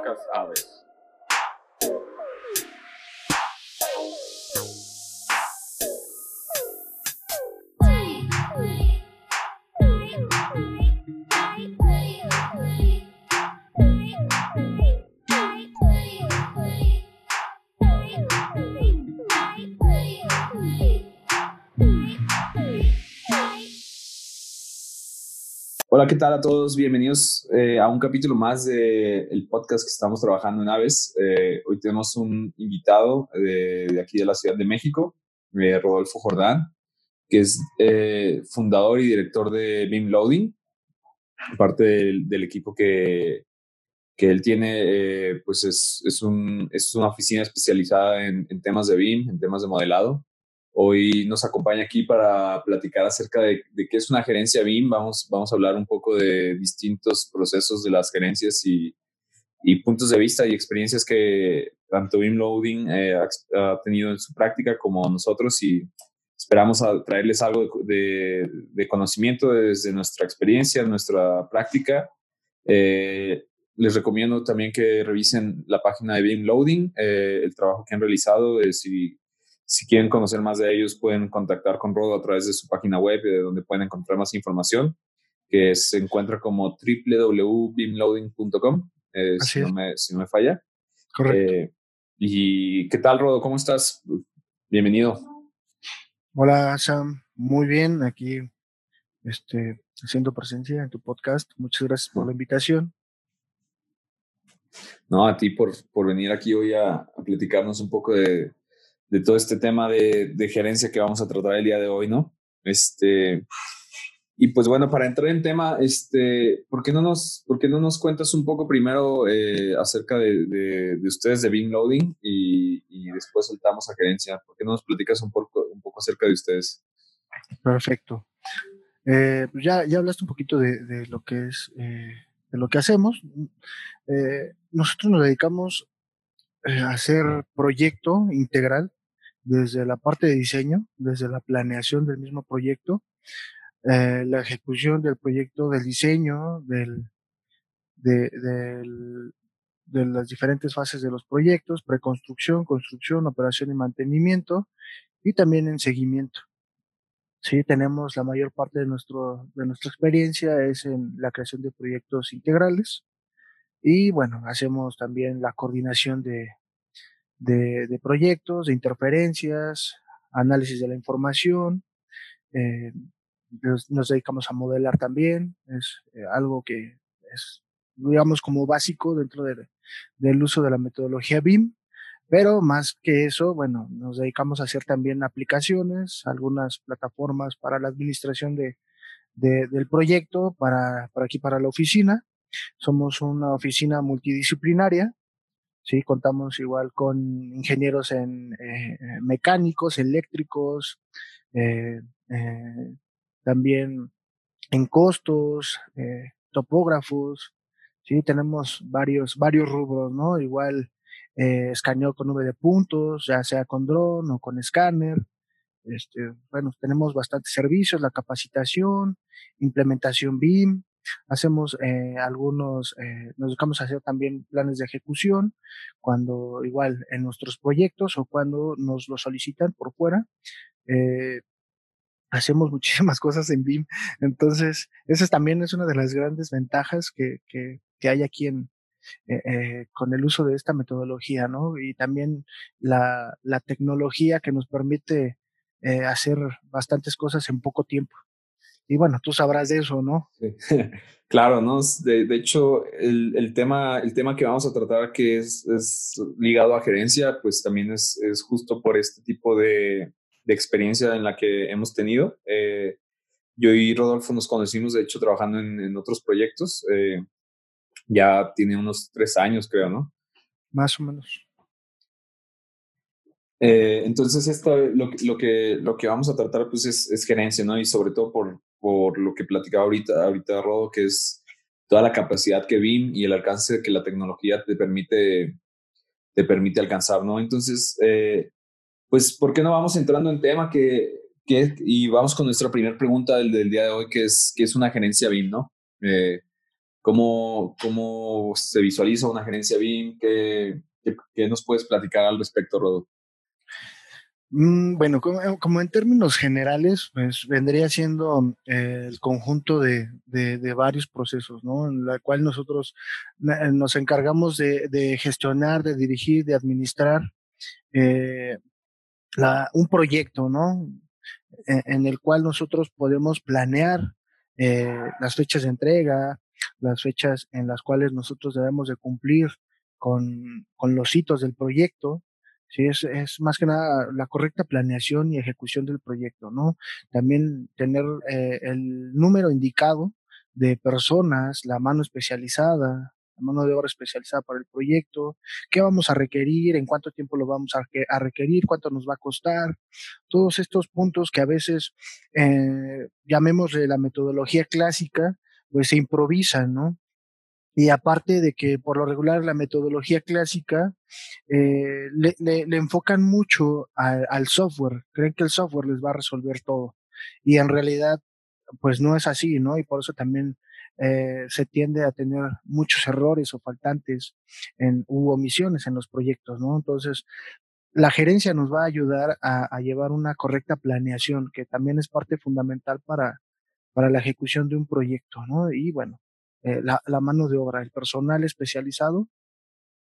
Podcast Aves. Hola, ¿qué tal a todos? Bienvenidos eh, a un capítulo más del el podcast que estamos trabajando en Aves. Eh, hoy tenemos un invitado de, de, aquí de la Ciudad de México, eh, Rodolfo Jordán, que es eh, fundador y director de Beam Loading, parte del, del equipo que, que él tiene, eh, pues es, es, un, es, una oficina especializada en, en temas de Beam, en temas de modelado. Hoy nos acompaña aquí para platicar acerca de, de, qué es una gerencia BIM. Vamos, vamos a hablar un poco de distintos procesos de las gerencias y, y puntos de vista y experiencias que tanto BIM Loading eh, ha, ha, tenido en su práctica como nosotros y esperamos a traerles algo de, de, conocimiento desde nuestra experiencia, nuestra práctica. Eh, les recomiendo también que revisen la página de BIM Loading, eh, el trabajo que han realizado, eh, si si quieren conocer más de ellos, pueden contactar con Rodo a través de su página web, de donde pueden encontrar más información, que se encuentra como www.beamloading.com, eh, si, no me, si no me falla. Correcto. Eh, ¿Y qué tal, Rodo? ¿Cómo estás? Bienvenido. Hola, Sam. Muy bien, aquí este, haciendo presencia en tu podcast. Muchas gracias por la invitación. No, a ti por, por venir aquí hoy a, a platicarnos un poco de, de todo este tema de, gerencia que vamos a tratar el día de hoy, ¿no? Este, y pues bueno, para entrar en tema, este, ¿por qué no nos, por no nos cuentas un poco primero eh, acerca de, de, de, ustedes de Beam Loading y, después soltamos a gerencia? ¿Por qué no nos platicas un poco, un poco acerca de ustedes? Perfecto. Eh, pues ya, ya hablaste un poquito de, lo que es, eh, de lo que hacemos. Nosotros nos dedicamos a hacer proyecto integral desde la parte de diseño, desde la planeación del mismo proyecto, eh, la ejecución del proyecto, del diseño, de, de las diferentes fases de los proyectos, preconstrucción, construcción, operación y mantenimiento, y también en seguimiento. Sí, tenemos la mayor parte de, nuestro, de nuestra experiencia es en la creación de proyectos integrales y bueno, hacemos también la coordinación de, de, de proyectos, de interferencias, análisis de la información, eh, nos, dedicamos a modelar también, es eh, algo que es, digamos, como básico dentro de, del uso de la metodología BIM, pero más que eso, bueno, nos dedicamos a hacer también aplicaciones, algunas plataformas para la administración de, de del proyecto, para, para aquí, para la oficina. Somos una oficina multidisciplinaria, Sí, contamos igual con ingenieros en eh, mecánicos, eléctricos, eh, eh, también en costos, eh, topógrafos, sí, tenemos varios, varios rubros, ¿no? Igual eh, escaneo con nube de puntos, ya sea con dron o con escáner. Este, bueno, tenemos bastantes servicios, la capacitación, implementación BIM, hacemos eh, algunos, eh, nos dedicamos a hacer también planes de ejecución, cuando igual en nuestros proyectos o cuando nos lo solicitan por fuera. Eh, hacemos muchísimas cosas en BIM. Entonces, esa también es una de las grandes ventajas que, que, que hay aquí en, eh, eh, con el uso de esta metodología, ¿no? Y también la, la tecnología que nos permite eh, hacer bastantes cosas en poco tiempo. Y bueno, tú sabrás de eso, ¿no? Sí. claro, ¿no? De, de hecho, el, el, tema, el tema que vamos a tratar, que es, es ligado a gerencia, pues también es, es justo por este tipo de, de, experiencia en la que hemos tenido. Eh, yo y Rodolfo nos conocimos, de hecho, trabajando en, en otros proyectos. Eh, ya tiene unos tres años, creo, ¿no? Más o menos. Eh, entonces, esto, lo, lo, que, lo que vamos a tratar pues, es, es gerencia, ¿no? Y sobre todo por, por lo que platicaba ahorita, ahorita Rodo, que es toda la capacidad que BIM y el alcance que la tecnología te permite, te permite alcanzar, ¿no? Entonces, eh, pues, ¿por qué no vamos entrando en tema que, que, y vamos con nuestra primera pregunta del, del, día de hoy, que es, que es una gerencia BIM, ¿no? Eh, ¿Cómo, cómo se visualiza una gerencia BIM? ¿Qué, qué, nos puedes platicar al respecto, Rodo? Mm, bueno, como, en términos generales, pues vendría siendo eh, el conjunto de, varios procesos, ¿no? En la cual nosotros nos encargamos de, gestionar, de dirigir, de administrar eh, un proyecto, ¿no? En, en, el cual nosotros podemos planear eh, las fechas de entrega, las fechas en las cuales nosotros debemos de cumplir con los hitos del proyecto, Sí, es, es, más que nada la correcta planeación y ejecución del proyecto, ¿no? También tener eh, el número indicado de personas, la mano especializada, la mano de obra especializada para el proyecto, qué vamos a requerir, en cuánto tiempo lo vamos a, requerir, cuánto nos va a costar, todos estos puntos que a veces, eh, llamémosle la metodología clásica, pues se improvisan, ¿no? Y aparte de que por lo regular la metodología clásica eh, le, enfocan mucho al software, creen que el software les va a resolver todo. Y en realidad, pues no es así, ¿no? Y por eso también eh, se tiende a tener muchos errores o faltantes en, u omisiones en los proyectos, ¿no? Entonces, la gerencia nos va a ayudar a, a llevar una correcta planeación, que también es parte fundamental para, para la ejecución de un proyecto, ¿no? Y bueno, eh, la, la, mano de obra, el personal especializado.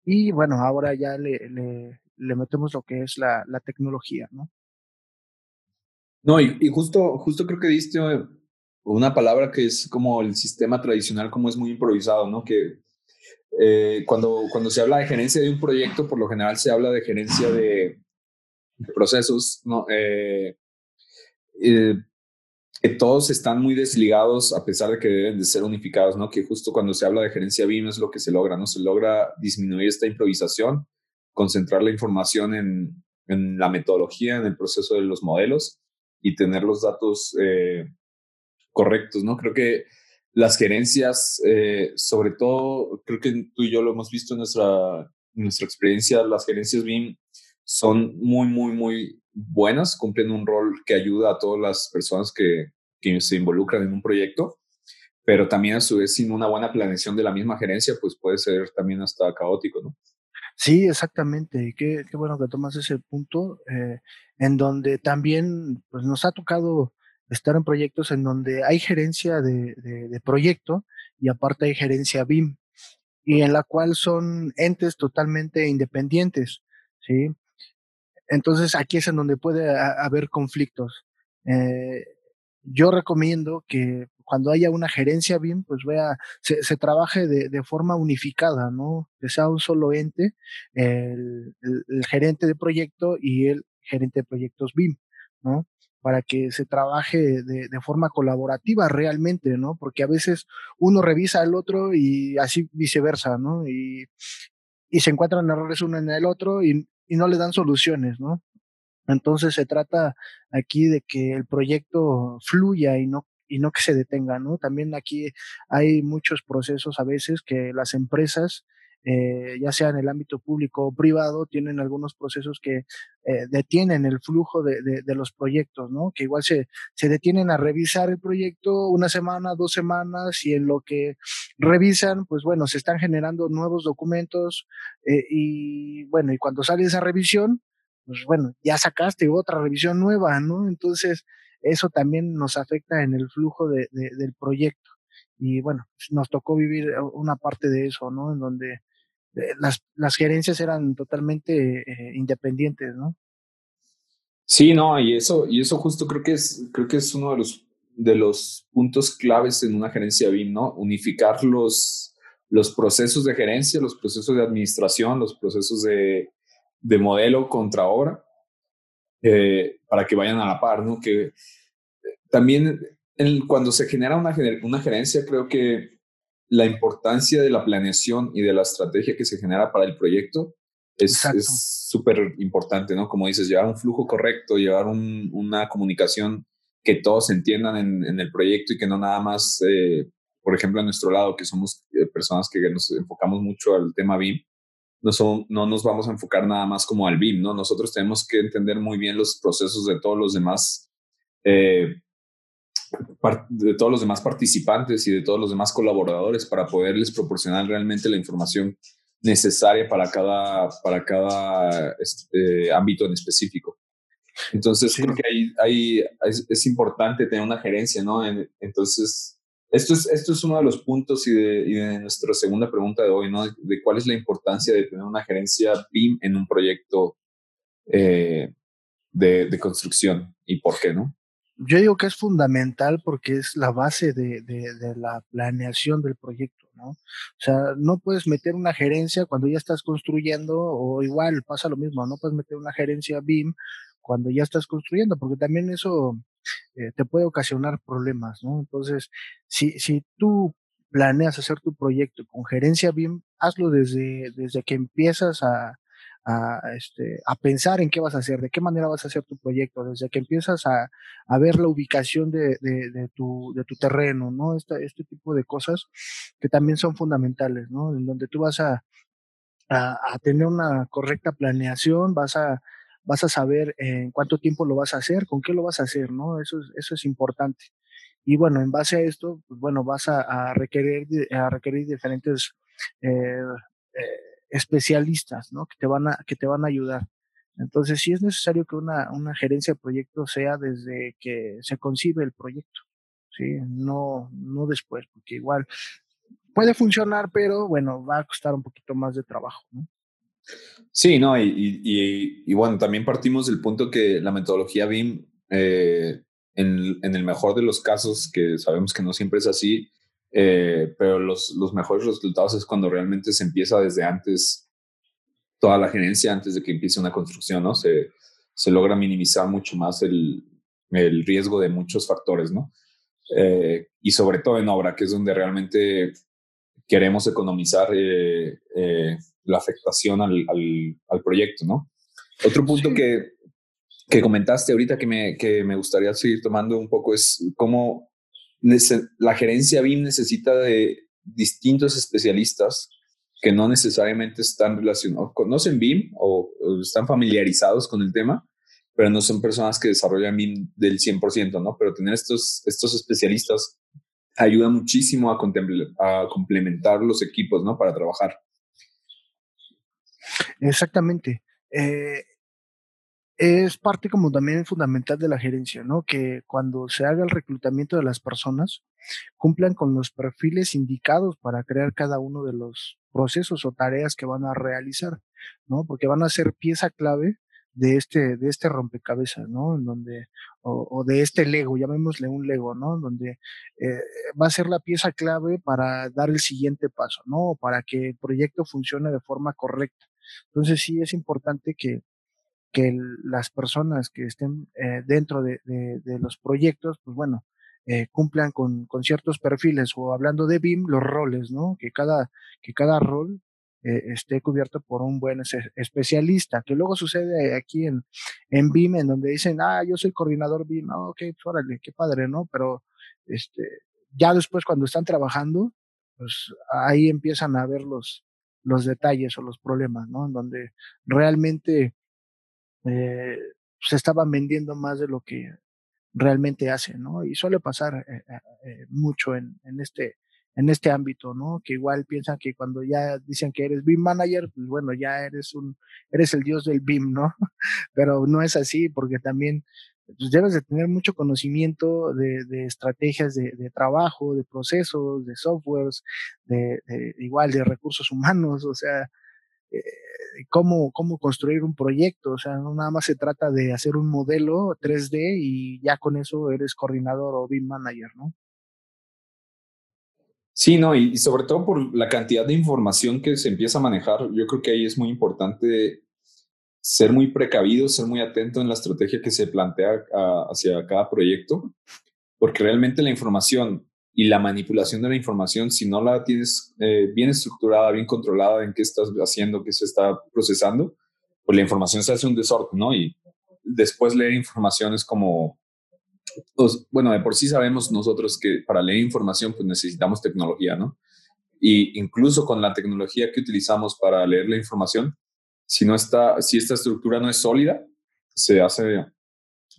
Y bueno, ahora ya le, le, le metemos lo que es la, la tecnología, ¿no? No, y, y, justo, justo creo que diste una palabra que es como el sistema tradicional, como es muy improvisado, ¿no? Que eh, cuando, cuando se habla de gerencia de un proyecto, por lo general se habla de gerencia de, de procesos, ¿no? Eh, eh, que todos están muy desligados a pesar de que deben de ser unificados, ¿no? Que justo cuando se habla de gerencia BIM es lo que se logra, ¿no? Se logra disminuir esta improvisación, concentrar la información en, en la metodología, en el proceso de los modelos y tener los datos eh, correctos, ¿no? Creo que las gerencias, eh, sobre todo, creo que tú y yo lo hemos visto en nuestra, en nuestra experiencia, las gerencias BIM son muy, muy, muy buenas, cumplen un rol que ayuda a todas las personas que, que se involucran en un proyecto, pero también a su vez sin una buena planeación de la misma gerencia, pues puede ser también hasta caótico, ¿no? Sí, exactamente. Qué, qué bueno que tomas ese punto, eh, en donde también pues, nos ha tocado estar en proyectos en donde hay gerencia de, de, de proyecto y aparte hay gerencia BIM, y en la cual son entes totalmente independientes, ¿sí? Entonces aquí es en donde puede haber conflictos. Eh, yo recomiendo que cuando haya una gerencia BIM, pues vea, se, trabaje de, forma unificada, ¿no? Que sea un solo ente, el, gerente de proyecto y el gerente de proyectos BIM, ¿no? Para que se trabaje de, de forma colaborativa realmente, ¿no? Porque a veces uno revisa al otro y así viceversa, ¿no? Y, y se encuentran errores uno en el otro y, y no le dan soluciones, ¿no? Entonces se trata aquí de que el proyecto fluya y no y no que se detenga, ¿no? También aquí hay muchos procesos a veces que las empresas eh, ya sea en el ámbito público o privado, tienen algunos procesos que eh, detienen el flujo de, de, los proyectos, ¿no? Que igual se, se detienen a revisar el proyecto una semana, dos semanas, y en lo que revisan, pues bueno, se están generando nuevos documentos, eh, y bueno, y cuando sale esa revisión, pues bueno, ya sacaste otra revisión nueva, ¿no? Entonces, eso también nos afecta en el flujo de, de, del proyecto. Y bueno, nos tocó vivir una parte de eso, ¿no? En donde eh, las, las gerencias eran totalmente eh, independientes, ¿no? Sí, no, y eso, y eso justo creo que es, creo que es uno de los, de los puntos claves en una gerencia BIM, ¿no? Unificar los, los procesos de gerencia, los procesos de administración, los procesos de, de modelo contra obra, eh, para que vayan a la par, ¿no? Que eh, también cuando se genera una, una gerencia, creo que la importancia de la planeación y de la estrategia que se genera para el proyecto es súper importante, ¿no? Como dices, llevar un flujo correcto, llevar un, una comunicación que todos entiendan en, en, el proyecto y que no nada más, eh, por ejemplo, a nuestro lado, que somos eh, personas que nos enfocamos mucho al tema BIM, no, son, no nos vamos a enfocar nada más como al BIM, ¿no? Nosotros tenemos que entender muy bien los procesos de todos los demás eh, de todos los demás participantes y de todos los demás colaboradores para poderles proporcionar realmente la información necesaria para cada, para cada este, ámbito en específico. Entonces, creo que ahí, ahí es, importante tener una gerencia, ¿no? entonces, esto es, esto es uno de los puntos y de, nuestra segunda pregunta de hoy, ¿no? De, cuál es la importancia de tener una gerencia BIM en un proyecto eh, de, de, construcción y por qué, ¿no? Yo digo que es fundamental porque es la base de, de, la planeación del proyecto, ¿no? O sea, no puedes meter una gerencia cuando ya estás construyendo o igual pasa lo mismo, no puedes meter una gerencia BIM cuando ya estás construyendo, porque también eso eh, te puede ocasionar problemas, ¿no? Entonces, si, si tú planeas hacer tu proyecto con gerencia BIM, hazlo desde, desde que empiezas a, a, este, a pensar en qué vas a hacer, de qué manera vas a hacer tu proyecto, desde que empiezas a, a ver la ubicación de, de, de, tu, de tu terreno, ¿no? Este, este tipo de cosas que también son fundamentales, ¿no? En donde tú vas a, a, a tener una correcta planeación, vas a, vas a saber en cuánto tiempo lo vas a hacer, con qué lo vas a hacer, ¿no? Eso es, eso es importante. Y bueno, en base a esto, pues bueno, vas a, a requerir, a requerir diferentes eh, eh, especialistas, ¿no? Que te van a, que te van a ayudar. Entonces, sí es necesario que una, una gerencia de proyecto sea desde que se concibe el proyecto, ¿sí? No, no después, porque igual puede funcionar, pero bueno, va a costar un poquito más de trabajo, ¿no? Sí, no, y, y, bueno, también partimos del punto que la metodología BIM, eh, en, en, el mejor de los casos, que sabemos que no siempre es así, eh, pero los, los mejores resultados es cuando realmente se empieza desde antes toda la gerencia, antes de que empiece una construcción, ¿no? Se, se logra minimizar mucho más el, el riesgo de muchos factores, ¿no? Eh, y sobre todo en obra, que es donde realmente queremos economizar eh, la afectación al, al, al, proyecto, ¿no? Otro punto que, que comentaste ahorita que me, que me gustaría seguir tomando un poco es cómo la gerencia BIM necesita de distintos especialistas que no necesariamente están relacionados, conocen BIM o, están familiarizados con el tema, pero no son personas que desarrollan BIM del 100%, ¿no? Pero tener estos, estos especialistas ayuda muchísimo a, a complementar los equipos, ¿no? Para trabajar. Exactamente. Eh, es parte como también fundamental de la gerencia, ¿no? Que cuando se haga el reclutamiento de las personas, cumplan con los perfiles indicados para crear cada uno de los procesos o tareas que van a realizar, ¿no? Porque van a ser pieza clave de este, de este rompecabezas, ¿no? En donde, o, o de este Lego, llamémosle un Lego, ¿no? Donde eh, va a ser la pieza clave para dar el siguiente paso, ¿no? Para que el proyecto funcione de forma correcta. Entonces sí es importante que, que las personas que estén eh, dentro de, de, los proyectos, pues bueno, eh, cumplan con, con, ciertos perfiles o hablando de BIM, los roles, ¿no? Que cada, que cada rol eh, esté cubierto por un buen especialista, que luego sucede aquí en, en BIM, en donde dicen, ah, yo soy coordinador BIM, ah, ok, pues órale, qué padre, ¿no? Pero este, ya después cuando están trabajando, pues ahí empiezan a ver los, los detalles o los problemas, ¿no? En donde realmente eh, se estaban vendiendo más de lo que realmente hacen, ¿no? Y suele pasar eh, eh, eh, mucho en, este en este ámbito, ¿no? Que igual piensan que cuando ya dicen que eres BIM manager, pues bueno, ya eres un eres el dios del BIM, ¿no? Pero no es así porque también pues debes de tener mucho conocimiento de, estrategias de, trabajo, de procesos, de softwares, de, igual de recursos humanos, o sea, eh, cómo, cómo construir un proyecto. O sea, no nada más se trata de hacer un modelo 3D y ya con eso eres coordinador o BIM manager, ¿no? Sí, no, y, sobre todo por la cantidad de información que se empieza a manejar, yo creo que ahí es muy importante ser muy precavido, ser muy atento en la estrategia que se plantea hacia cada proyecto, porque realmente la información y la manipulación de la información, si no la tienes eh, bien estructurada, bien controlada en qué estás haciendo, qué se está procesando, pues la información se hace un desorden, ¿no? Y después leer información es como, pues, bueno, de por sí sabemos nosotros que para leer información pues necesitamos tecnología, ¿no? Y incluso con la tecnología que utilizamos para leer la información, si no está, si esta estructura no es sólida, se hace,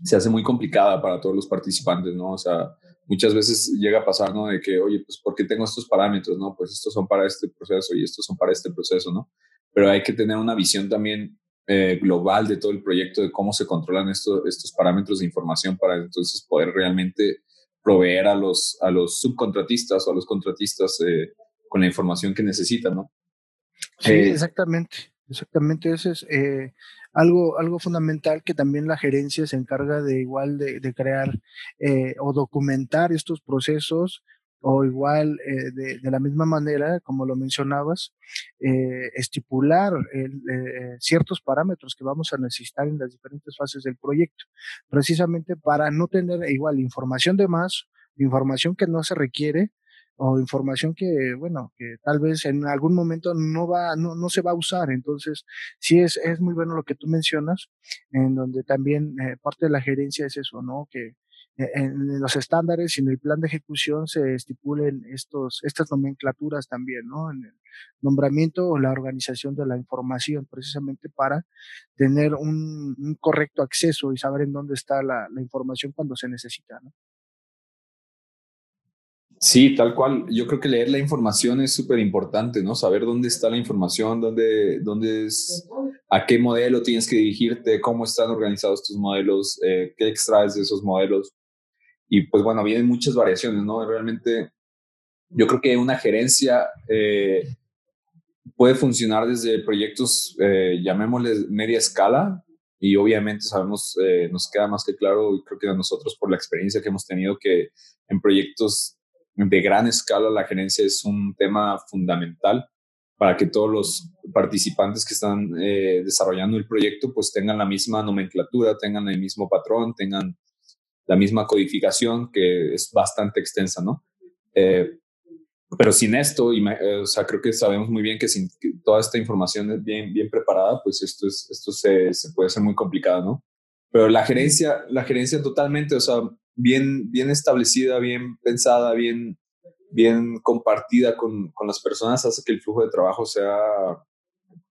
se hace muy complicada para todos los participantes, ¿no? O sea, muchas veces llega a pasar, ¿no? De que, oye, pues, ¿por qué tengo estos parámetros? No, pues estos son para este proceso y estos son para este proceso, ¿no? Pero hay que tener una visión también eh, global de todo el proyecto, de cómo se controlan estos, estos parámetros de información para entonces poder realmente proveer a los, a los subcontratistas o a los contratistas eh, con la información que necesitan, ¿no? Sí, eh, exactamente, exactamente. Eso es algo, algo fundamental que también la gerencia se encarga de igual de, crear o documentar estos procesos o igual eh, de, de, la misma manera, como lo mencionabas, eh, estipular eh, ciertos parámetros que vamos a necesitar en las diferentes fases del proyecto, precisamente para no tener igual información de más, información que no se requiere o información que, bueno, que tal vez en algún momento no va, no, no se va a usar. Entonces, sí es, es muy bueno lo que tú mencionas, en donde también parte de la gerencia es eso, ¿no? Que, e-, en los estándares y en el plan de ejecución se estipulen estos, estas nomenclaturas también, ¿no? En el nombramiento o la organización de la información, precisamente para tener un, correcto acceso y saber en dónde está la, información cuando se necesita, ¿no? Sí, tal cual. Yo creo que leer la información es súper importante, ¿no? Saber dónde está la información, dónde, dónde es, a qué modelo tienes que dirigirte, cómo están organizados tus modelos, eh, qué extraes de esos modelos. Y pues bueno, vienen muchas variaciones, ¿no? Realmente yo creo que una gerencia eh, puede funcionar desde proyectos, eh, llamémosles media escala, y obviamente sabemos, eh, nos queda más que claro, y creo que a nosotros por la experiencia que hemos tenido, que en proyectos de gran escala la gerencia es un tema fundamental para que todos los participantes que están desarrollando el proyecto pues tengan la misma nomenclatura, tengan el mismo patrón, tengan la misma codificación que es bastante extensa, ¿no? Eh, pero sin esto, y eh, o sea, creo que sabemos muy bien que sin toda esta información bien, bien preparada, pues esto, es, esto se, se, puede ser muy complicado, ¿no? Pero la gerencia, la gerencia totalmente, o sea, bien, bien establecida, bien pensada, bien, bien compartida con, con las personas hace que el flujo de trabajo sea,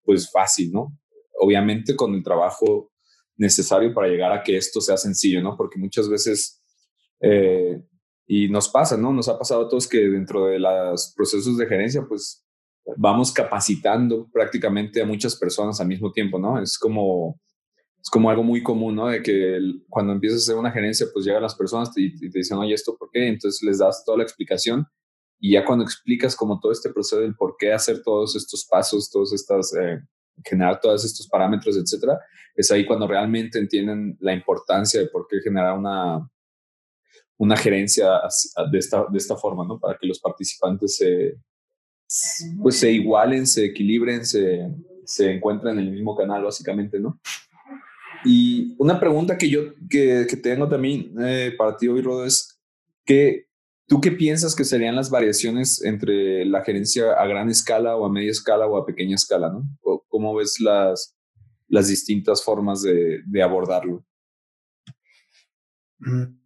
pues, fácil, ¿no? Obviamente con el trabajo necesario para llegar a que esto sea sencillo, ¿no? Porque muchas veces, eh, y nos pasa, ¿no? Nos ha pasado a todos que dentro de los procesos de gerencia, pues vamos capacitando prácticamente a muchas personas al mismo tiempo, ¿no? Es como, es como algo muy común, ¿no? De que cuando empiezas a hacer una gerencia, pues llegan las personas y te, dicen, oye, ¿esto por qué? Entonces les das toda la explicación y ya cuando explicas como todo este proceso del por qué hacer todos estos pasos, todas estas eh, generar todos estos parámetros, etcétera, es ahí cuando realmente entienden la importancia de por qué generar una, una gerencia de esta, de esta forma, ¿no? Para que los participantes se, pues se igualen, se equilibren, se, se encuentren en el mismo canal, básicamente, ¿no? Y una pregunta que yo que, que tengo también eh, para ti hoy, Rodo, es que ¿Tú qué piensas que serían las variaciones entre la gerencia a gran escala o a media escala o a pequeña escala? ¿no? ¿Cómo ves las, las distintas formas de, de abordarlo? Mm.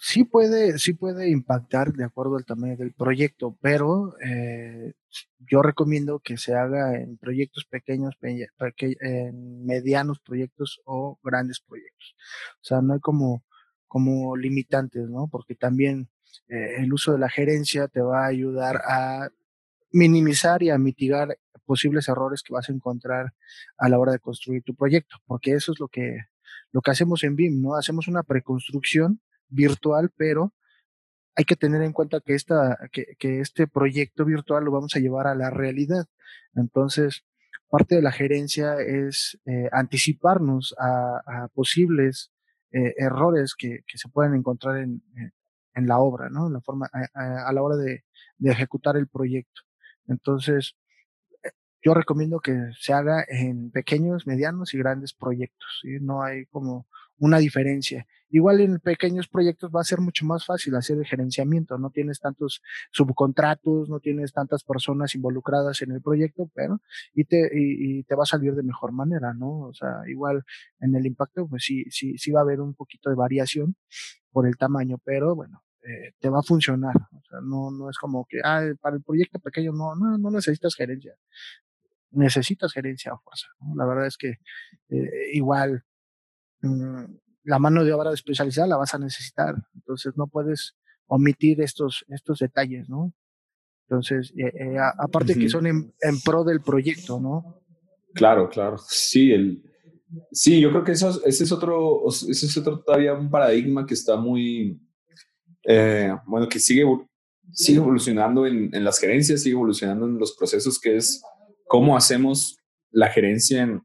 Sí puede, sí puede impactar de acuerdo al tamaño del proyecto, pero eh, yo recomiendo que se haga en proyectos pequeños, en medianos proyectos o grandes proyectos. O sea, no hay como como limitantes, ¿no? Porque también eh, el uso de la gerencia te va a ayudar a minimizar y a mitigar posibles errores que vas a encontrar a la hora de construir tu proyecto, porque eso es lo que, lo que hacemos en BIM, ¿no? Hacemos una preconstrucción virtual, pero hay que tener en cuenta que, esta, que, que este proyecto virtual lo vamos a llevar a la realidad. Entonces, parte de la gerencia es eh, anticiparnos a, posibles eh, errores que, se pueden encontrar en, la obra, ¿no? En la forma, a, la hora de, ejecutar el proyecto. Entonces, eh, yo recomiendo que se haga en pequeños, medianos y grandes proyectos. No hay como una diferencia. Igual en pequeños proyectos va a ser mucho más fácil hacer el gerenciamiento, no tienes tantos subcontratos, no tienes tantas personas involucradas en el proyecto, pero y te, y, te va a salir de mejor manera, ¿no? O sea, igual en el impacto, pues sí, sí, sí va a haber un poquito de variación por el tamaño, pero bueno, eh, te va a funcionar. O sea, no, no es como que, ah, para el proyecto pequeño no, no, no necesitas gerencia. Necesitas gerencia a fuerza. ¿no? La verdad es que eh, igual la mano de obra especializada la vas a necesitar. Entonces no puedes omitir estos, estos detalles, ¿no? Entonces, eh, eh, aparte que son en, pro del proyecto, ¿no? Claro, claro. Sí, el, sí yo creo que eso, ese, es otro, ese es otro todavía un paradigma que está muy, eh, bueno, que sigue, sigue evolucionando en, en, las gerencias, sigue evolucionando en los procesos, que es cómo hacemos la gerencia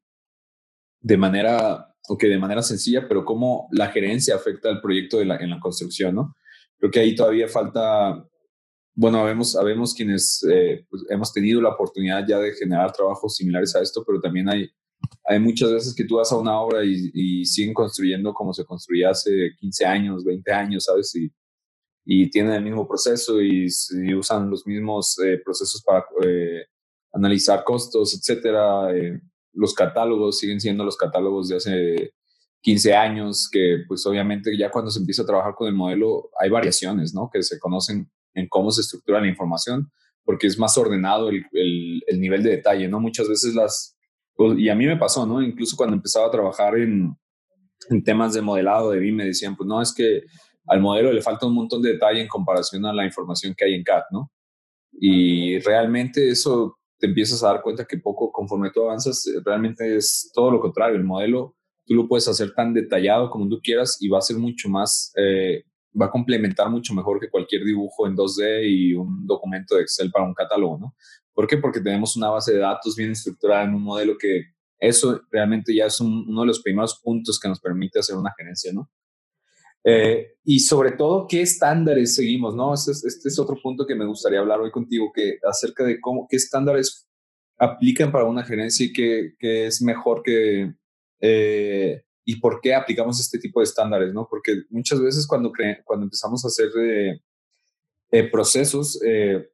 de manera, o que de manera sencilla, pero cómo la gerencia afecta al proyecto de la, en la construcción, ¿no? Creo que ahí todavía falta bueno, habemos, sabemos quienes eh, pues, hemos tenido la oportunidad ya de generar trabajos similares a esto, pero también hay, hay muchas veces que tú vas a una obra y, siguen construyendo como se construía hace 15 años, 20 años, ¿sabes? Y, y tienen el mismo proceso y, usan los mismos eh, procesos para eh, analizar costos, etcétera. Los catálogos siguen siendo los catálogos de hace 15 años, que pues obviamente ya cuando se empieza a trabajar con el modelo hay variaciones, ¿no? Que se conocen en cómo se estructura la información, porque es más ordenado el, el, nivel de detalle, ¿no? Muchas veces las, pues, y a mí me pasó, ¿no? Incluso cuando empezaba a trabajar en, en temas de modelado de BIM, me decían, pues no, es que al modelo le falta un montón de detalle en comparación a la información que hay en CAD, ¿no? Y realmente eso te empiezas a dar cuenta que poco, conforme tú avanzas, realmente es todo lo contrario. El modelo tú lo puedes hacer tan detallado como tú quieras y va a ser mucho más eh, va a complementar mucho mejor que cualquier dibujo en 2D y un documento de Excel para un catálogo, ¿no? ¿Por qué? Porque tenemos una base de datos bien estructurada en un modelo que eso realmente ya es uno de los primeros puntos que nos permite hacer una gerencia, ¿no? Eh, y sobre todo, ¿qué estándares seguimos? ¿no? Este es, este es, otro punto que me gustaría hablar hoy contigo, que acerca de cómo, qué estándares aplican para una gerencia y qué, qué es mejor que, eh, y por qué aplicamos este tipo de estándares, ¿no? Porque muchas veces cuando, cuando empezamos a hacer eh, eh, procesos, eh,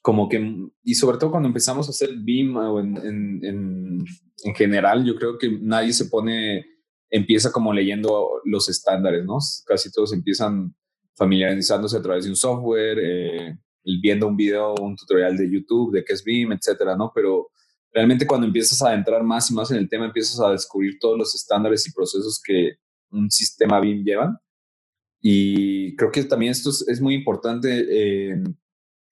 como que, y sobre todo cuando empezamos a hacer BIM o en, en, en, general, yo creo que nadie se pone, empieza como leyendo los estándares, ¿no? Casi todos empiezan familiarizándose a través de un software, viendo un video, un tutorial de YouTube de qué es BIM, etcétera, ¿no? Pero realmente cuando empiezas a entrar más y más en el tema, empiezas a descubrir todos los estándares y procesos que un sistema BIM lleva. Y creo que también esto es, muy importante, eh,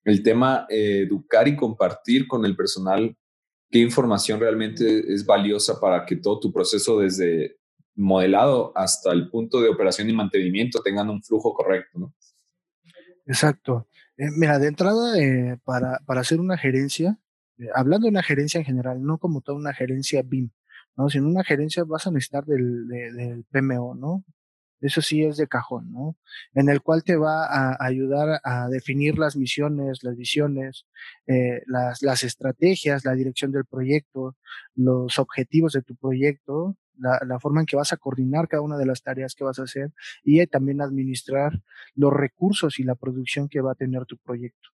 el tema eh, educar y compartir con el personal qué información realmente es valiosa para que todo tu proceso desde modelado hasta el punto de operación y mantenimiento tengan un flujo correcto. ¿no? Exacto. Eh, mira, de entrada, para, para hacer una gerencia, eh, hablando de una gerencia en general, no como toda una gerencia BIM, ¿no? Sino una gerencia vas a necesitar del, del PMO, ¿no? Eso sí es de cajón, ¿no? En el cual te va a ayudar a definir las misiones, las visiones, eh, las, estrategias, la dirección del proyecto, los objetivos de tu proyecto, la, la, forma en que vas a coordinar cada una de las tareas que vas a hacer y también administrar los recursos y la producción que va a tener tu proyecto.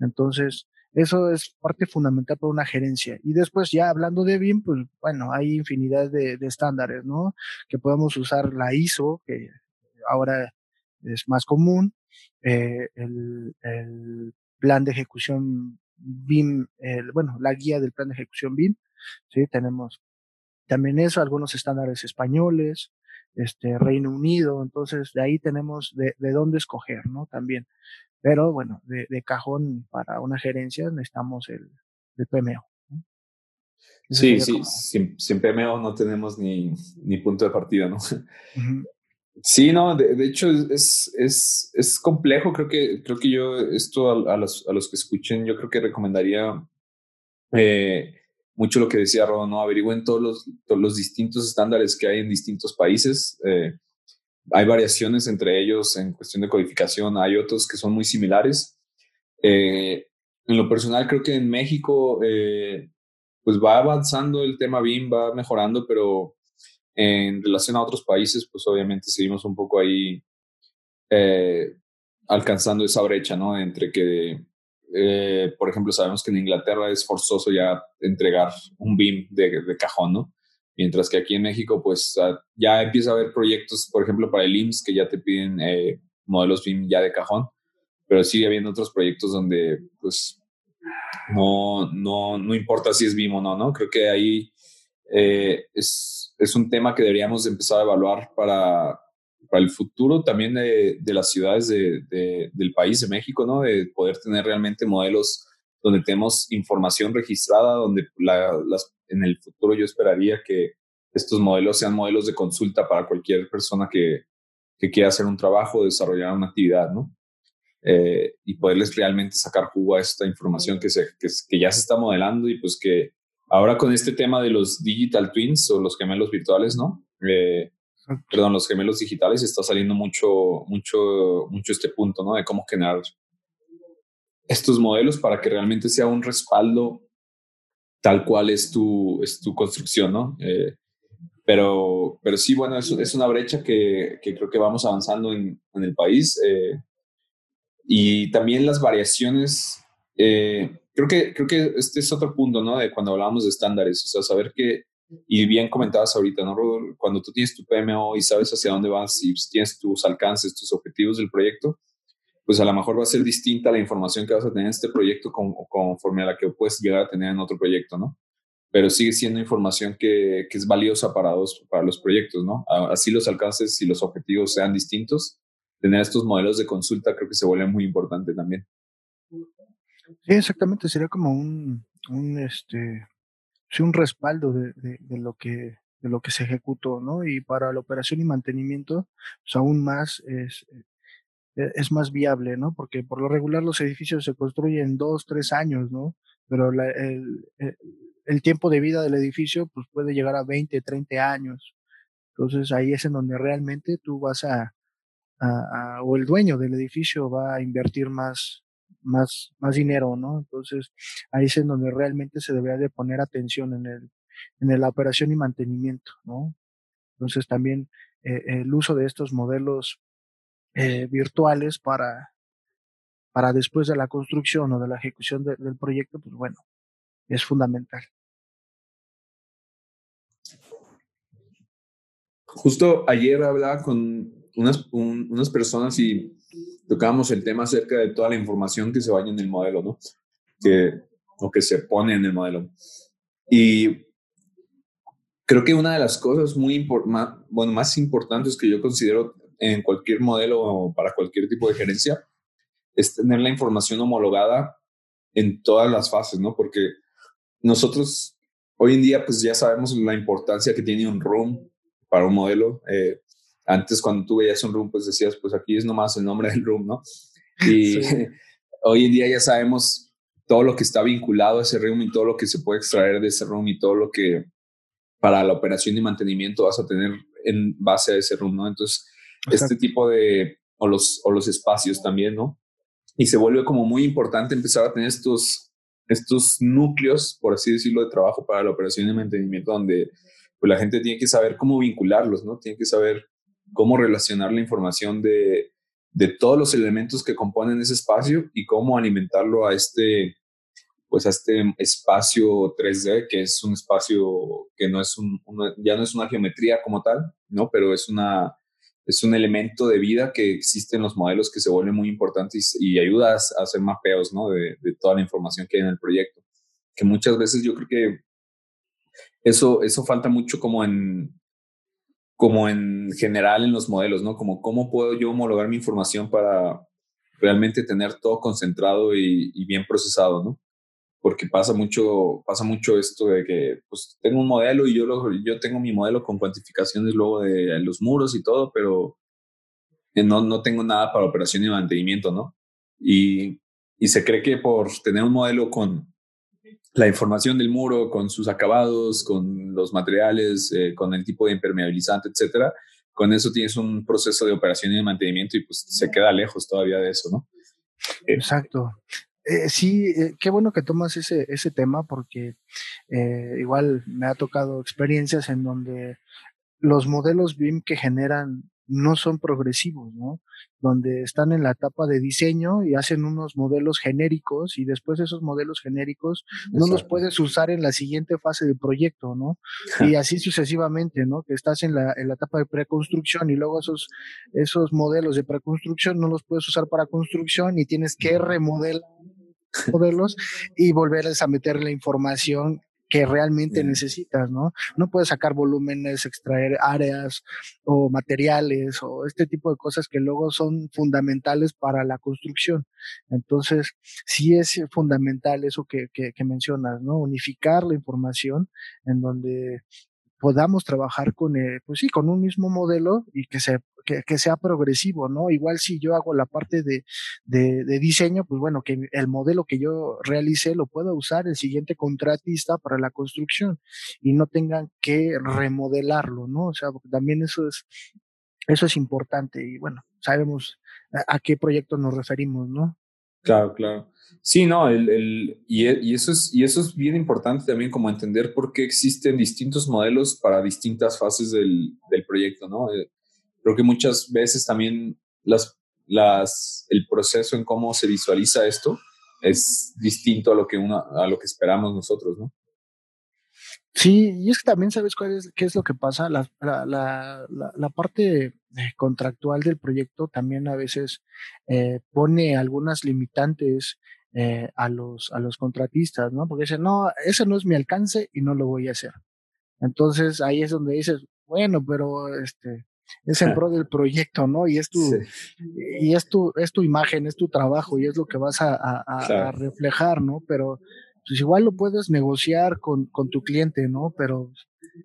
Entonces, eso es parte fundamental para una gerencia. Y después ya hablando de BIM, pues bueno, hay infinidad de, estándares, ¿no? Que podemos usar la ISO, que ahora es más común, eh, el, plan de ejecución BIM, bueno, la guía del plan de ejecución BIM, ¿sí? Tenemos también eso, algunos estándares españoles, este, Reino Unido, entonces de ahí tenemos de, de dónde escoger, ¿no? También. Pero bueno, de, de cajón para una gerencia necesitamos el, el PMO. Sí, sí, sin, sin, PMO no tenemos ni, ni, punto de partida, ¿no? Sí, no, de, de, hecho es, es, es, complejo, creo que, creo que yo esto a, a, los, a los que escuchen, yo creo que recomendaría eh, mucho lo que decía Rodo, ¿no? Averigüen todos los, todos los distintos estándares que hay en distintos países. Eh, hay variaciones entre ellos en cuestión de codificación, hay otros que son muy similares. Eh, en lo personal, creo que en México, eh, pues va avanzando el tema BIM, va mejorando, pero en relación a otros países, pues obviamente seguimos un poco ahí eh, alcanzando esa brecha, ¿no? Entre que, por ejemplo, sabemos que en Inglaterra es forzoso ya entregar un BIM de, de cajón, ¿no? Mientras que aquí en México, pues ah, ya empieza a haber proyectos, por ejemplo, para el IMSS, que ya te piden eh, modelos BIM ya de cajón, pero sigue habiendo otros proyectos donde, pues, no, no, no importa si es BIM o no, ¿no? Creo que ahí eh, es, es, un tema que deberíamos empezar a evaluar para, para el futuro también de, de las ciudades de, del país, de México, ¿no? De poder tener realmente modelos donde tenemos información registrada, donde las, en el futuro yo esperaría que estos modelos sean modelos de consulta para cualquier persona que, que quiera hacer un trabajo, desarrollar una actividad, ¿no? Eh, y poderles realmente sacar jugo a esta información que, se, que, ya se está modelando y pues que ahora con este tema de los digital twins o los gemelos virtuales, ¿no? Eh, perdón, los gemelos digitales está saliendo mucho, mucho, mucho este punto, ¿no? De cómo generar estos modelos para que realmente sea un respaldo tal cual es tu, es tu construcción, ¿no? Eh, pero, pero sí, bueno, es, es una brecha que, que, creo que vamos avanzando en, en el país. Eh, y también las variaciones, eh, creo, que, creo que este es otro punto, ¿no? De cuando hablábamos de estándares, o sea, saber que, y bien comentabas ahorita, ¿no, Cuando tú tienes tu PMO y sabes hacia dónde vas y tienes tus alcances, tus objetivos del proyecto, pues a lo mejor va a ser distinta la información que vas a tener en este proyecto conforme a la que puedes llegar a tener en otro proyecto, ¿no? Pero sigue siendo información que, que es valiosa para, dos, para los proyectos, ¿no? Así los alcances y los objetivos sean distintos, tener estos modelos de consulta creo que se vuelve muy importante también. Sí, exactamente, sería como un, un este, sí, un respaldo de, de, lo que de lo que se ejecutó, ¿no? Y para la operación y mantenimiento, pues aún más es, e, es más viable, ¿no? Porque por lo regular los edificios se construyen en dos, tres años, ¿no? Pero el, el, el, tiempo de vida del edificio pues puede llegar a 20, 30 años. Entonces ahí es en donde realmente tú vas a, o el dueño del edificio va a invertir más, más, más dinero, ¿no? Entonces, ahí es en donde realmente se debería de poner atención en el, en la operación y mantenimiento, ¿no? Entonces, también eh, el uso de estos modelos eh, virtuales para, para después de la construcción o de la ejecución del proyecto, pues bueno, es fundamental. Justo ayer hablaba con unas, unas personas y tocábamos el tema acerca de toda la información que se vaya en el modelo, ¿no? Que, o que se pone en el modelo. Y creo que una de las cosas muy más, bueno, más importantes que yo considero en cualquier modelo o para cualquier tipo de gerencia es tener la información homologada en todas las fases, ¿no? Porque nosotros hoy en día pues ya sabemos la importancia que tiene un room para un modelo. Eh, antes cuando tú veías un room, pues decías, pues aquí es nomás el nombre del room, ¿no? Y hoy en día ya sabemos todo lo que está vinculado a ese room y todo lo que se puede extraer de ese room y todo lo que para la operación y mantenimiento vas a tener en base a ese room, ¿no? Entonces, este tipo de, o los, o los espacios también, ¿no? Y se vuelve como muy importante empezar a tener estos, estos núcleos, por así decirlo, de trabajo para la operación y mantenimiento, donde pues, la gente tiene que saber cómo vincularlos, ¿no? Tiene que saber cómo relacionar la información de, de todos los elementos que componen ese espacio y cómo alimentarlo a este, pues a este espacio 3D, que es un espacio que no es un, ya no es una geometría como tal, ¿no? Pero es una, es un elemento de vida que existe en los modelos que se vuelve muy importante y, y ayuda a, hacer mapeos, ¿no? De, de, toda la información que hay en el proyecto. Que muchas veces yo creo que eso, eso falta mucho como en, como en general en los modelos, ¿no? Como cómo puedo yo homologar mi información para realmente tener todo concentrado y, bien procesado, ¿no? Porque pasa mucho, pasa mucho esto de que, pues, tengo un modelo y yo, lo, yo tengo mi modelo con cuantificaciones luego de los muros y todo, pero no, no tengo nada para operación y mantenimiento, ¿no? Y, y se cree que por tener un modelo con la información del muro con sus acabados, con los materiales, eh, con el tipo de impermeabilizante, etcétera, con eso tienes un proceso de operación y de mantenimiento y pues se queda lejos todavía de eso, ¿no? Eh, Exacto. Eh, sí, qué bueno que tomas ese, ese tema porque igual me ha tocado experiencias en donde los modelos BIM que generan no son progresivos, ¿no? Donde están en la etapa de diseño y hacen unos modelos genéricos y después esos modelos genéricos no los puedes usar en la siguiente fase del proyecto, ¿no? Y así sucesivamente, ¿no? Que estás en la, en la etapa de preconstrucción y luego esos, esos modelos de preconstrucción no los puedes usar para construcción y tienes que remodelar modelos y volverles a meter la información que realmente necesitas, ¿no? No puedes sacar volúmenes, extraer áreas o materiales o este tipo de cosas que luego son fundamentales para la construcción. Entonces, sí es fundamental eso que, que, que mencionas, ¿no? Unificar la información en donde podamos trabajar con, eh, pues sí, con un mismo modelo y que, se, que, sea progresivo, ¿no? Igual si yo hago la parte de, de, de, diseño, pues bueno, que el modelo que yo realicé lo pueda usar el siguiente contratista para la construcción y no tengan que remodelarlo, ¿no? O sea, también eso es, eso es importante y bueno, sabemos a, a qué proyecto nos referimos, ¿no? Claro, claro. Sí, no, el, el, y, e, y, eso es, y eso es bien importante también como entender por qué existen distintos modelos para distintas fases del, del proyecto, ¿no? Eh, creo que muchas veces también las, las, el proceso en cómo se visualiza esto es distinto a lo que, uno, a lo que esperamos nosotros, ¿no? Sí, y es que también sabes cuál es, qué es lo que pasa, la, la, la, la parte eh, contractual del proyecto también a veces eh, pone algunas limitantes eh, a, los, a los contratistas, ¿no? Porque dicen, no, ese no es mi alcance y no lo voy a hacer. Entonces ahí es donde dices, bueno, pero este es en pro del proyecto, ¿no? Y es tu, y es tu, es tu imagen, es tu trabajo y es lo que vas a, a, a reflejar, ¿no? Pero pues igual lo puedes negociar con, con tu cliente, ¿no? Pero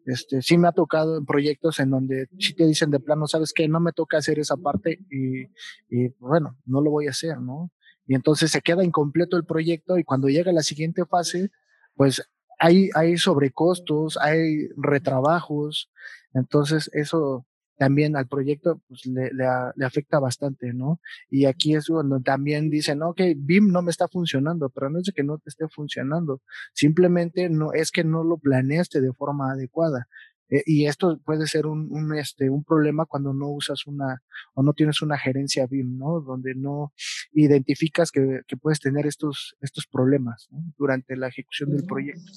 este, sí me ha tocado en proyectos en donde sí te dicen de plano, sabes que no me toca hacer esa parte y, y, bueno, no lo voy a hacer, ¿no? Y entonces se queda incompleto el proyecto y cuando llega la siguiente fase, pues hay, hay sobrecostos, hay retrabajos, entonces eso también al proyecto pues, le, le, afecta bastante, ¿no? Y aquí es cuando también dicen, ok, BIM no me está funcionando, pero no es de que no te esté funcionando, simplemente no es que no lo planeaste de forma adecuada. Eh, y esto puede ser un, un, este, un problema cuando no usas una o no tienes una gerencia BIM, ¿no? Donde no identificas que, que puedes tener estos, estos problemas ¿no? durante la ejecución del proyecto.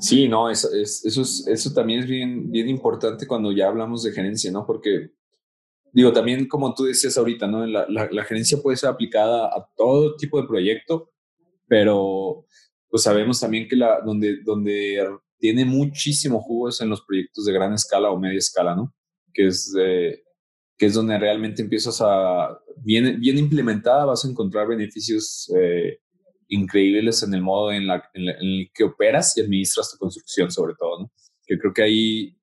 Sí, no, eso, es, eso, es, eso también es bien, bien importante cuando ya hablamos de gerencia, ¿no? Porque, digo, también como tú decías ahorita, ¿no? La, gerencia puede ser aplicada a todo tipo de proyecto, pero pues sabemos también que la, donde, donde tiene muchísimo jugo es en los proyectos de gran escala o media escala, ¿no? Que es, que es donde realmente empiezas a, bien, bien implementada, vas a encontrar beneficios eh, increíbles en el modo en, la, en, el que operas y administras tu construcción, sobre todo, ¿no? Que creo que ahí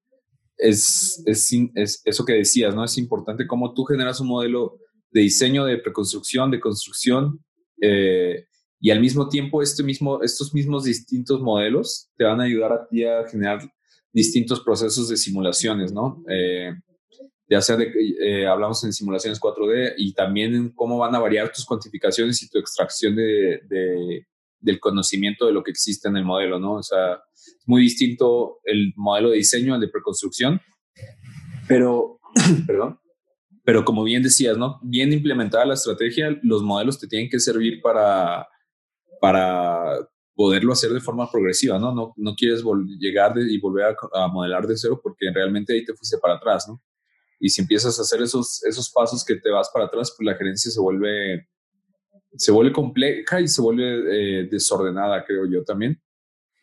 es, es, es, eso que decías, ¿no? Es importante cómo tú generas un modelo de diseño, de preconstrucción, de construcción, eh, y al mismo tiempo este mismo, estos mismos distintos modelos te van a ayudar a ti a generar distintos procesos de simulaciones, ¿no? Eh, ya sea de, eh, hablamos en simulaciones 4D y también en cómo van a variar tus cuantificaciones y tu extracción de, de, del conocimiento de lo que existe en el modelo, ¿no? O sea, es muy distinto el modelo de diseño al de preconstrucción, pero, perdón, pero como bien decías, ¿no? Bien implementada la estrategia, los modelos te tienen que servir para, para poderlo hacer de forma progresiva, ¿no? No, no quieres llegar y volver a, a, modelar de cero porque realmente ahí te fuiste para atrás, ¿no? Y si empiezas a hacer esos, esos pasos que te vas para atrás, pues la gerencia se vuelve, se vuelve compleja y se vuelve eh, desordenada, creo yo también.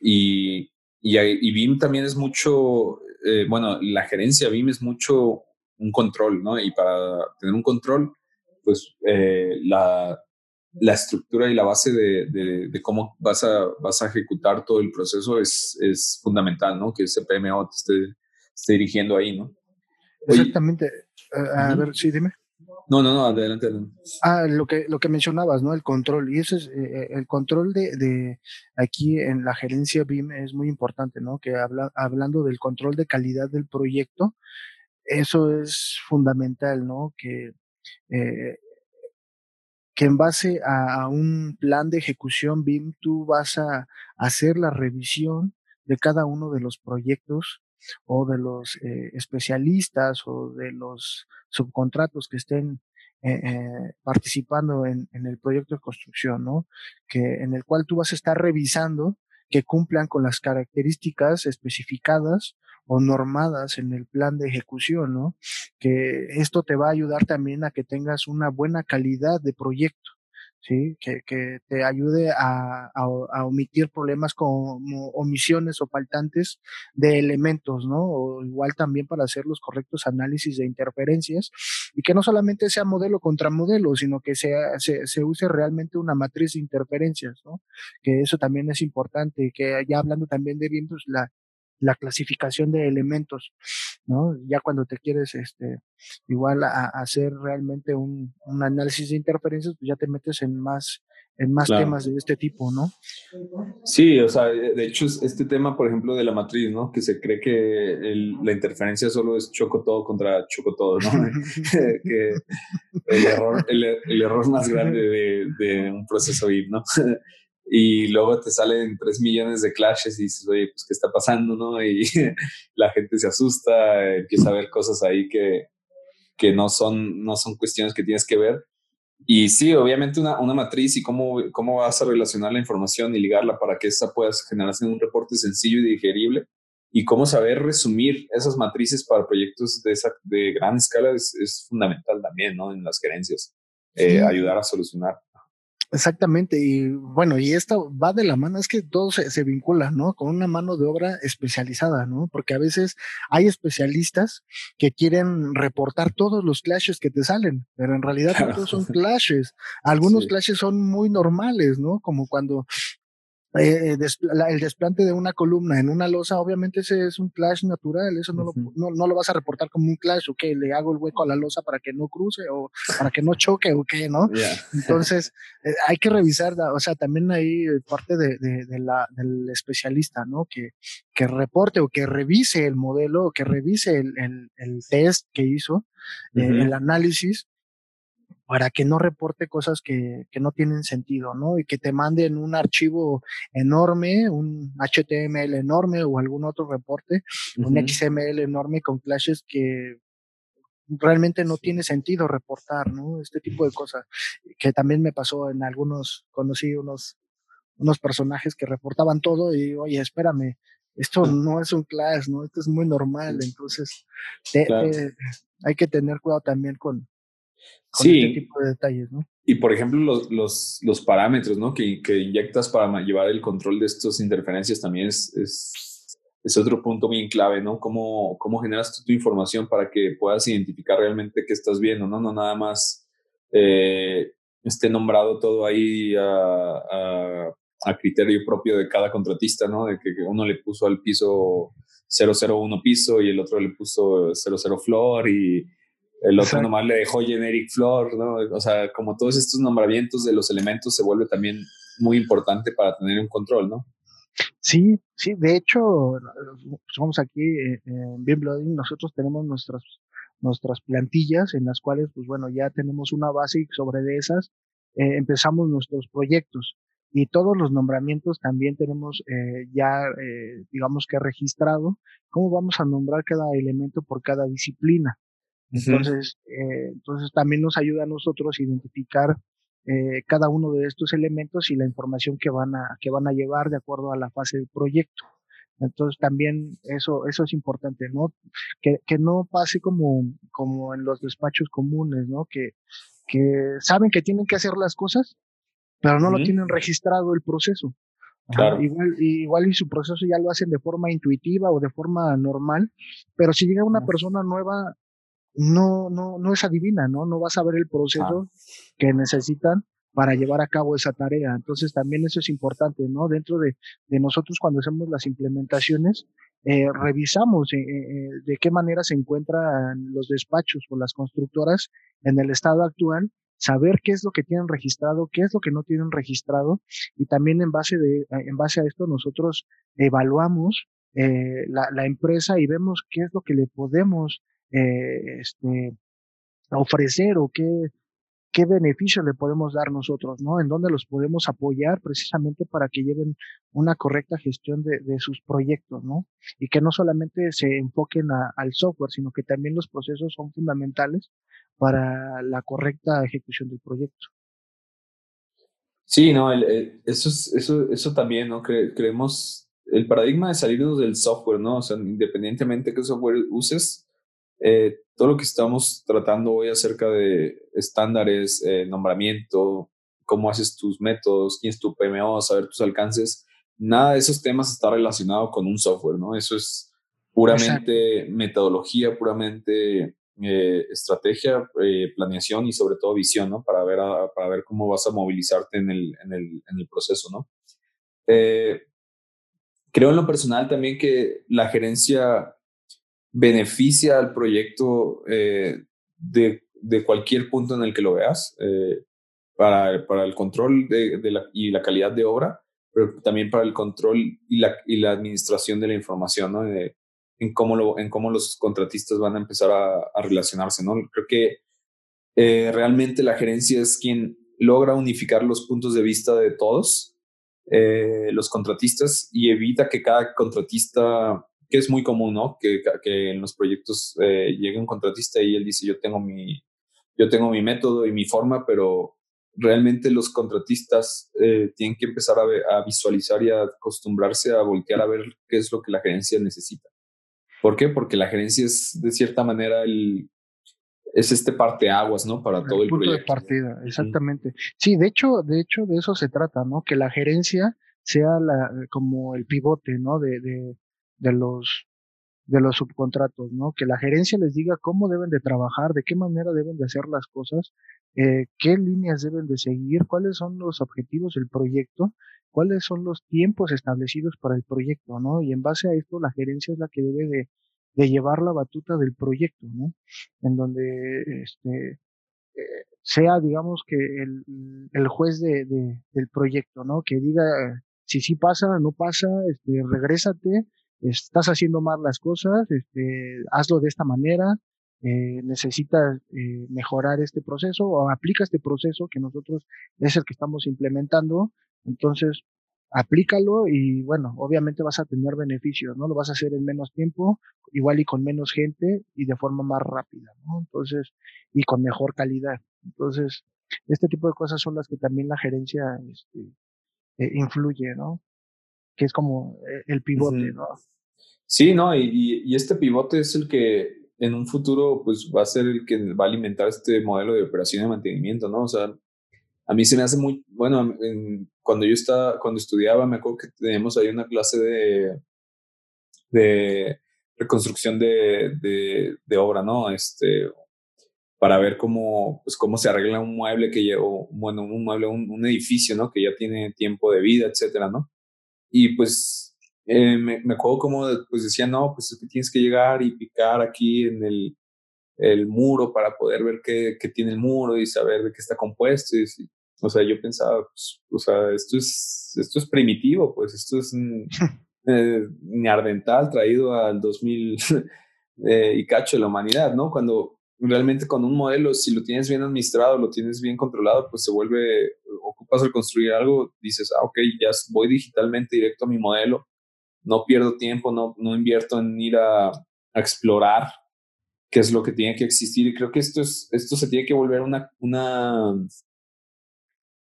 Y, y, BIM también es mucho, eh, bueno, la gerencia BIM es mucho un control, ¿no? Y para tener un control, pues eh, la, la estructura y la base de, cómo vas a, vas a ejecutar todo el proceso es, es fundamental, ¿no? Que ese PMO te esté, esté dirigiendo ahí, ¿no? Exactamente. A, ver, sí, dime. No, no, no, adelante, Ah, lo que, lo que mencionabas, ¿no? El control. Y eso es, eh, el control de, de, aquí en la gerencia BIM es muy importante, ¿no? Que habla, hablando del control de calidad del proyecto, eso es fundamental, ¿no? Que, eh, que en base a, a, un plan de ejecución BIM tú vas a hacer la revisión de cada uno de los proyectos o de los eh, especialistas o de los subcontratos que estén eh, eh, participando en, en, el proyecto de construcción, ¿no? Que en el cual tú vas a estar revisando que cumplan con las características especificadas o normadas en el plan de ejecución, ¿no? Que esto te va a ayudar también a que tengas una buena calidad de proyecto. ¿Sí? Que, que te ayude a, a, omitir problemas como omisiones o faltantes de elementos, ¿no? O igual también para hacer los correctos análisis de interferencias y que no solamente sea modelo contra modelo, sino que sea, se, se use realmente una matriz de interferencias, ¿no? Que eso también es importante, que ya hablando también de vientos, la, la clasificación de elementos, ¿no? Ya cuando te quieres, este, igual a, hacer realmente un, un, análisis de interferencias, pues ya te metes en más, en más temas de este tipo, ¿no? Sí, o sea, de hecho, este tema, por ejemplo, de la matriz, ¿no? Que se cree que la interferencia solo es choco todo contra choco todo, ¿no? que el error, el, el, error más grande de, de un proceso VIP, ¿no? y luego te salen 3 millones de clashes y dices, oye, pues, ¿qué está pasando, no? Y la gente se asusta, empieza a ver cosas ahí que, que no, son, no son cuestiones que tienes que ver. Y sí, obviamente una, una matriz y cómo, cómo vas a relacionar la información y ligarla para que esa pueda generarse en un reporte sencillo y digerible y cómo saber resumir esas matrices para proyectos de, esa, de gran escala es, es fundamental también, ¿no? En las gerencias, eh, ayudar a solucionar. Exactamente, y bueno, y esto va de la mano, es que todo se, se, vincula, ¿no? Con una mano de obra especializada, ¿no? Porque a veces hay especialistas que quieren reportar todos los clashes que te salen, pero en realidad no todos son clashes. Algunos clashes son muy normales, ¿no? Como cuando eh, el desplante de una columna en una losa, obviamente ese es un clash natural, eso no, lo, no, lo vas a reportar como un clash, o que le hago el hueco a la losa para que no cruce o para que no choque o qué, ¿no? Entonces, eh, hay que revisar, o sea, también hay parte de, de, la, del especialista, ¿no? Que, que reporte o que revise el modelo, o que revise el, el, el test que hizo, eh, el análisis, para que no reporte cosas que, que, no tienen sentido, ¿no? Y que te manden un archivo enorme, un HTML enorme o algún otro reporte, un XML enorme con clashes que realmente no tiene sentido reportar, ¿no? Este tipo de cosas que también me pasó en algunos, conocí unos, unos personajes que reportaban todo y, oye, espérame, esto no es un clash, ¿no? Esto es muy normal, entonces hay que tener cuidado también con, sí. este tipo de detalles, ¿no? Y por ejemplo, los, los, los parámetros ¿no? que, que, inyectas para llevar el control de estas interferencias también es, es, es, otro punto bien clave, ¿no? Cómo, cómo generas tu información para que puedas identificar realmente qué estás viendo, ¿no? No nada más eh, esté nombrado todo ahí a, a, a, criterio propio de cada contratista, ¿no? De que uno le puso al piso 001 piso y el otro le puso 00 flor y el otro nomás le dejó generic floor, ¿no? O sea, como todos estos nombramientos de los elementos se vuelve también muy importante para tener un control, ¿no? Sí, sí, de hecho, somos aquí en BeamBlooding, nosotros tenemos nuestras, nuestras plantillas en las cuales, pues bueno, ya tenemos una base y sobre de esas eh, empezamos nuestros proyectos y todos los nombramientos también tenemos eh, ya, eh, digamos que registrado, cómo vamos a nombrar cada elemento por cada disciplina. Entonces, eh, entonces también nos ayuda a nosotros identificar eh, cada uno de estos elementos y la información que van a que van a llevar de acuerdo a la fase del proyecto. Entonces también eso eso es importante, ¿no? Que, que no pase como como en los despachos comunes, ¿no? Que que saben que tienen que hacer las cosas, pero no lo tienen registrado el proceso. Claro. igual, igual y su proceso ya lo hacen de forma intuitiva o de forma normal, pero si llega una persona nueva, no, no, no es adivina, ¿no? No vas a ver el proceso que necesitan para llevar a cabo esa tarea. Entonces también eso es importante, ¿no? Dentro de, de nosotros cuando hacemos las implementaciones, eh, revisamos eh, eh, de qué manera se encuentran los despachos o las constructoras en el estado actual, saber qué es lo que tienen registrado, qué es lo que no tienen registrado y también en base, de, en base a esto nosotros evaluamos la, la empresa y vemos qué es lo que le podemos eh, este, ofrecer o qué, qué beneficio le podemos dar nosotros, ¿no? En dónde los podemos apoyar precisamente para que lleven una correcta gestión de, de sus proyectos, ¿no? Y que no solamente se enfoquen al software, sino que también los procesos son fundamentales para la correcta ejecución del proyecto. Sí, no, eso, eso, eso también, ¿no? creemos, el paradigma de salirnos del software, ¿no? O sea, independientemente qué software uses, eh, todo lo que estamos tratando hoy acerca de estándares, eh, nombramiento, cómo haces tus métodos, quién es tu PMO, saber tus alcances. Nada de esos temas está relacionado con un software, ¿no? Eso es puramente metodología, puramente eh, estrategia, eh, planeación y sobre todo visión, ¿no? Para ver, para ver cómo vas a movilizarte en el, en el, en el proceso, ¿no? Eh, creo en lo personal también que la gerencia beneficia al proyecto de, de, cualquier punto en el que lo veas, para, para, el control de, de la, y la calidad de obra, pero también para el control y la, y la administración de la información, ¿no? en cómo, lo, en cómo los contratistas van a empezar a, relacionarse, ¿no? Creo que eh, realmente la gerencia es quien logra unificar los puntos de vista de todos eh, los contratistas y evita que cada contratista, que es muy común, ¿no? Que, que en los proyectos eh, llegue un contratista y él dice, yo tengo mi, yo tengo mi método y mi forma, pero realmente los contratistas tienen que empezar a, a, visualizar y a acostumbrarse a voltear a ver qué es lo que la gerencia necesita. ¿Por qué? Porque la gerencia es, de cierta manera, el, es este parteaguas, ¿no? Para todo el, punto de partida, exactamente. Sí. de hecho, de hecho, de eso se trata, ¿no? Que la gerencia sea la, como el pivote, ¿no? De, de, de los de los subcontratos, ¿no? Que la gerencia les diga cómo deben de trabajar, de qué manera deben de hacer las cosas, eh, qué líneas deben de seguir, cuáles son los objetivos del proyecto, cuáles son los tiempos establecidos para el proyecto, ¿no? Y en base a esto, la gerencia es la que debe de, de llevar la batuta del proyecto, ¿no? En donde este, eh, sea, digamos, que el, el juez de, de, del proyecto, ¿no? Que diga si sí pasa, no pasa, este, regrésate, estás haciendo mal las cosas, este, hazlo de esta manera, eh, necesitas eh, mejorar este proceso o aplica este proceso que nosotros es el que estamos implementando, entonces aplícalo y bueno, obviamente vas a tener beneficios, ¿no? Lo vas a hacer en menos tiempo, igual y con menos gente y de forma más rápida, ¿no? Entonces, y con mejor calidad. Entonces, este tipo de cosas son las que también la gerencia este, eh, influye, ¿no? Que es como el pivote, ¿no? Sí, no, y, y, este pivote es el que en un futuro pues va a ser el que va a alimentar este modelo de operación y mantenimiento, ¿no? O sea, a mí se me hace muy, bueno, cuando yo estaba, cuando estudiaba, me acuerdo que teníamos ahí una clase de, de reconstrucción de, de, de obra, ¿no? Este, para ver cómo, pues, cómo se arregla un mueble que llevó, bueno, un mueble, un, un, edificio, ¿no? Que ya tiene tiempo de vida, etcétera, ¿no? Y pues eh, me, me, acuerdo como pues decía, no, pues tienes que llegar y picar aquí en el, el muro para poder ver qué, qué, tiene el muro y saber de qué está compuesto. Y, o sea, yo pensaba, pues, o sea, esto es, esto es primitivo, pues esto es eh, neardental traído al 2000 eh, y cacho de la humanidad, ¿no? Cuando realmente con un modelo, si lo tienes bien administrado, lo tienes bien controlado, pues se vuelve, ocupas al construir algo, dices, ah, ok, ya voy digitalmente directo a mi modelo no pierdo tiempo, no, no invierto en ir a, explorar qué es lo que tiene que existir. Y creo que esto, es, esto se tiene que volver una, una,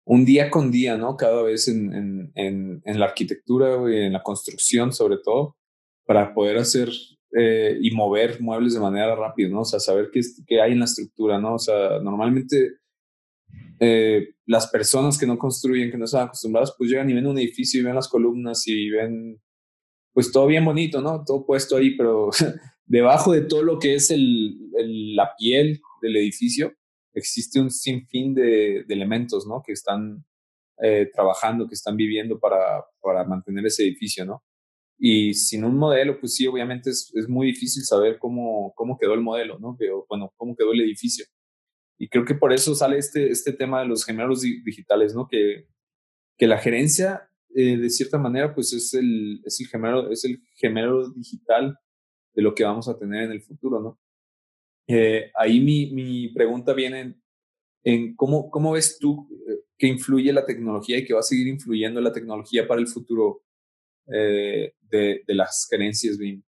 un día con día, ¿no? Cada vez en, en, en, en la arquitectura y en la construcción, sobre todo, para poder hacer eh, y mover muebles de manera rápida, ¿no? O sea, saber qué, qué hay en la estructura, ¿no? O sea, normalmente eh, las personas que no construyen, que no están acostumbradas, pues llegan y ven un edificio y ven las columnas y ven pues todo bien bonito, ¿no? Todo puesto ahí, pero debajo de todo lo que es el, la piel del edificio existe un sinfín de, de elementos, ¿no? Que están eh, trabajando, que están viviendo para, para mantener ese edificio, ¿no? Y sin un modelo, pues sí, obviamente es, es muy difícil saber cómo, cómo quedó el modelo, ¿no? Bueno, cómo quedó el edificio. Y creo que por eso sale este, este tema de los gemelos digitales, ¿no? Que, que la gerencia eh, de cierta manera, pues es el, es el gemelo, es el gemelo digital de lo que vamos a tener en el futuro, ¿no? Eh, ahí mi, mi pregunta viene en, cómo, cómo ves tú eh, que influye la tecnología y que va a seguir influyendo la tecnología para el futuro de, de, las gerencias BIM.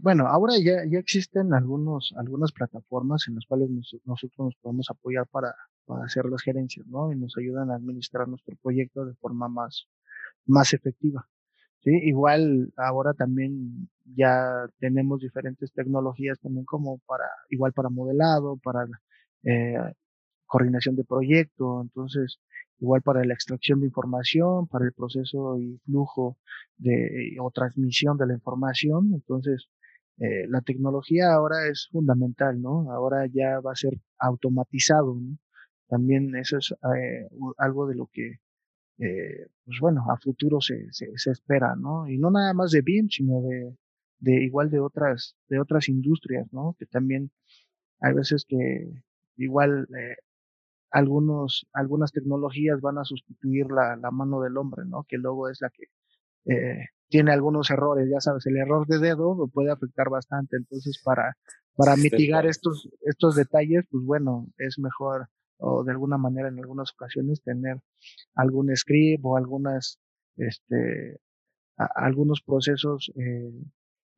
bueno, ahora ya, ya existen algunos, algunas plataformas en las cuales nosotros nos podemos apoyar para, para hacer las gerencias, ¿no? Y nos ayudan a administrar nuestro proyecto de forma más, más efectiva. Sí, igual ahora también ya tenemos diferentes tecnologías también como para, igual para modelado, para eh, coordinación de proyecto, entonces igual para la extracción de información, para el proceso y flujo de, o transmisión de la información, entonces eh, la tecnología ahora es fundamental, ¿no? Ahora ya va a ser automatizado, ¿no? También eso es eh, algo de lo que, eh, pues bueno, a futuro se, se, se, espera, ¿no? Y no nada más de BIM, sino de, de igual de otras, de otras industrias, ¿no? Que también hay veces que igual eh, algunos, algunas tecnologías van a sustituir la, la, mano del hombre, ¿no? Que luego es la que eh, tiene algunos errores, ya sabes, el error de dedo puede afectar bastante, entonces para, para mitigar estos, estos detalles, pues bueno, es mejor o de alguna manera en algunas ocasiones tener algún script o algunas, este, a, algunos procesos eh,